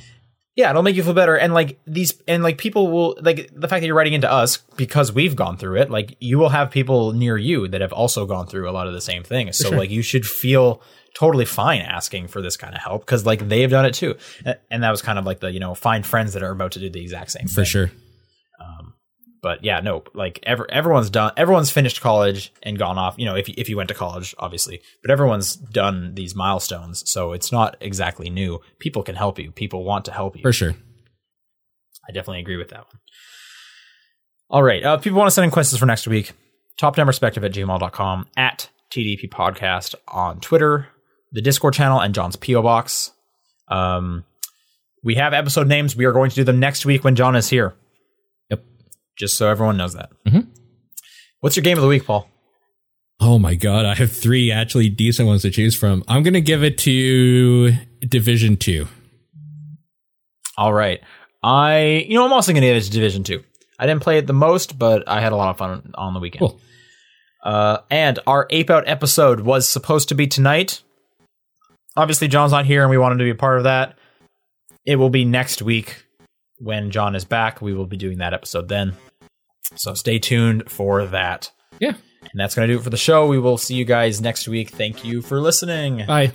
Speaker 2: Yeah, it'll make you feel better. And like these, and like people will like the fact that you're writing into us because we've gone through it. Like you will have people near you that have also gone through a lot of the same things. So
Speaker 1: sure.
Speaker 2: like you should feel totally fine asking for this kind of help because like they've done it too. And that was kind of like the you know find friends that are about to do the exact same thing.
Speaker 1: For
Speaker 2: thing.
Speaker 1: sure.
Speaker 2: But yeah, no, like ever, everyone's done, everyone's finished college and gone off. You know, if you, if you went to college, obviously, but everyone's done these milestones, so it's not exactly new. People can help you. People want to help you.
Speaker 1: For sure.
Speaker 2: I definitely agree with that one. All right, uh, if people want to send in questions for next week. Top down perspective at gmail.com, at TDP podcast on Twitter, the Discord channel, and John's P.O. Box. Um, we have episode names. We are going to do them next week when John is here. Just so everyone knows that.
Speaker 1: Mhm.
Speaker 2: What's your game of the week, Paul?
Speaker 1: Oh my god, I have three actually decent ones to choose from. I'm gonna give it to Division Two.
Speaker 2: All right. I, you know, I'm also going to give it to Division 2. I didn't play it the most, but I had a lot of fun on the weekend.
Speaker 1: Cool.
Speaker 2: Uh, and our Ape Out episode was supposed to be tonight. Obviously, John's not here, and we wanted to be a part of that. It will be next week when John is back, we will be doing that episode then. So stay tuned for that.
Speaker 1: Yeah.
Speaker 2: And that's going to do it for the show. We will see you guys next week. Thank you for listening.
Speaker 1: Bye.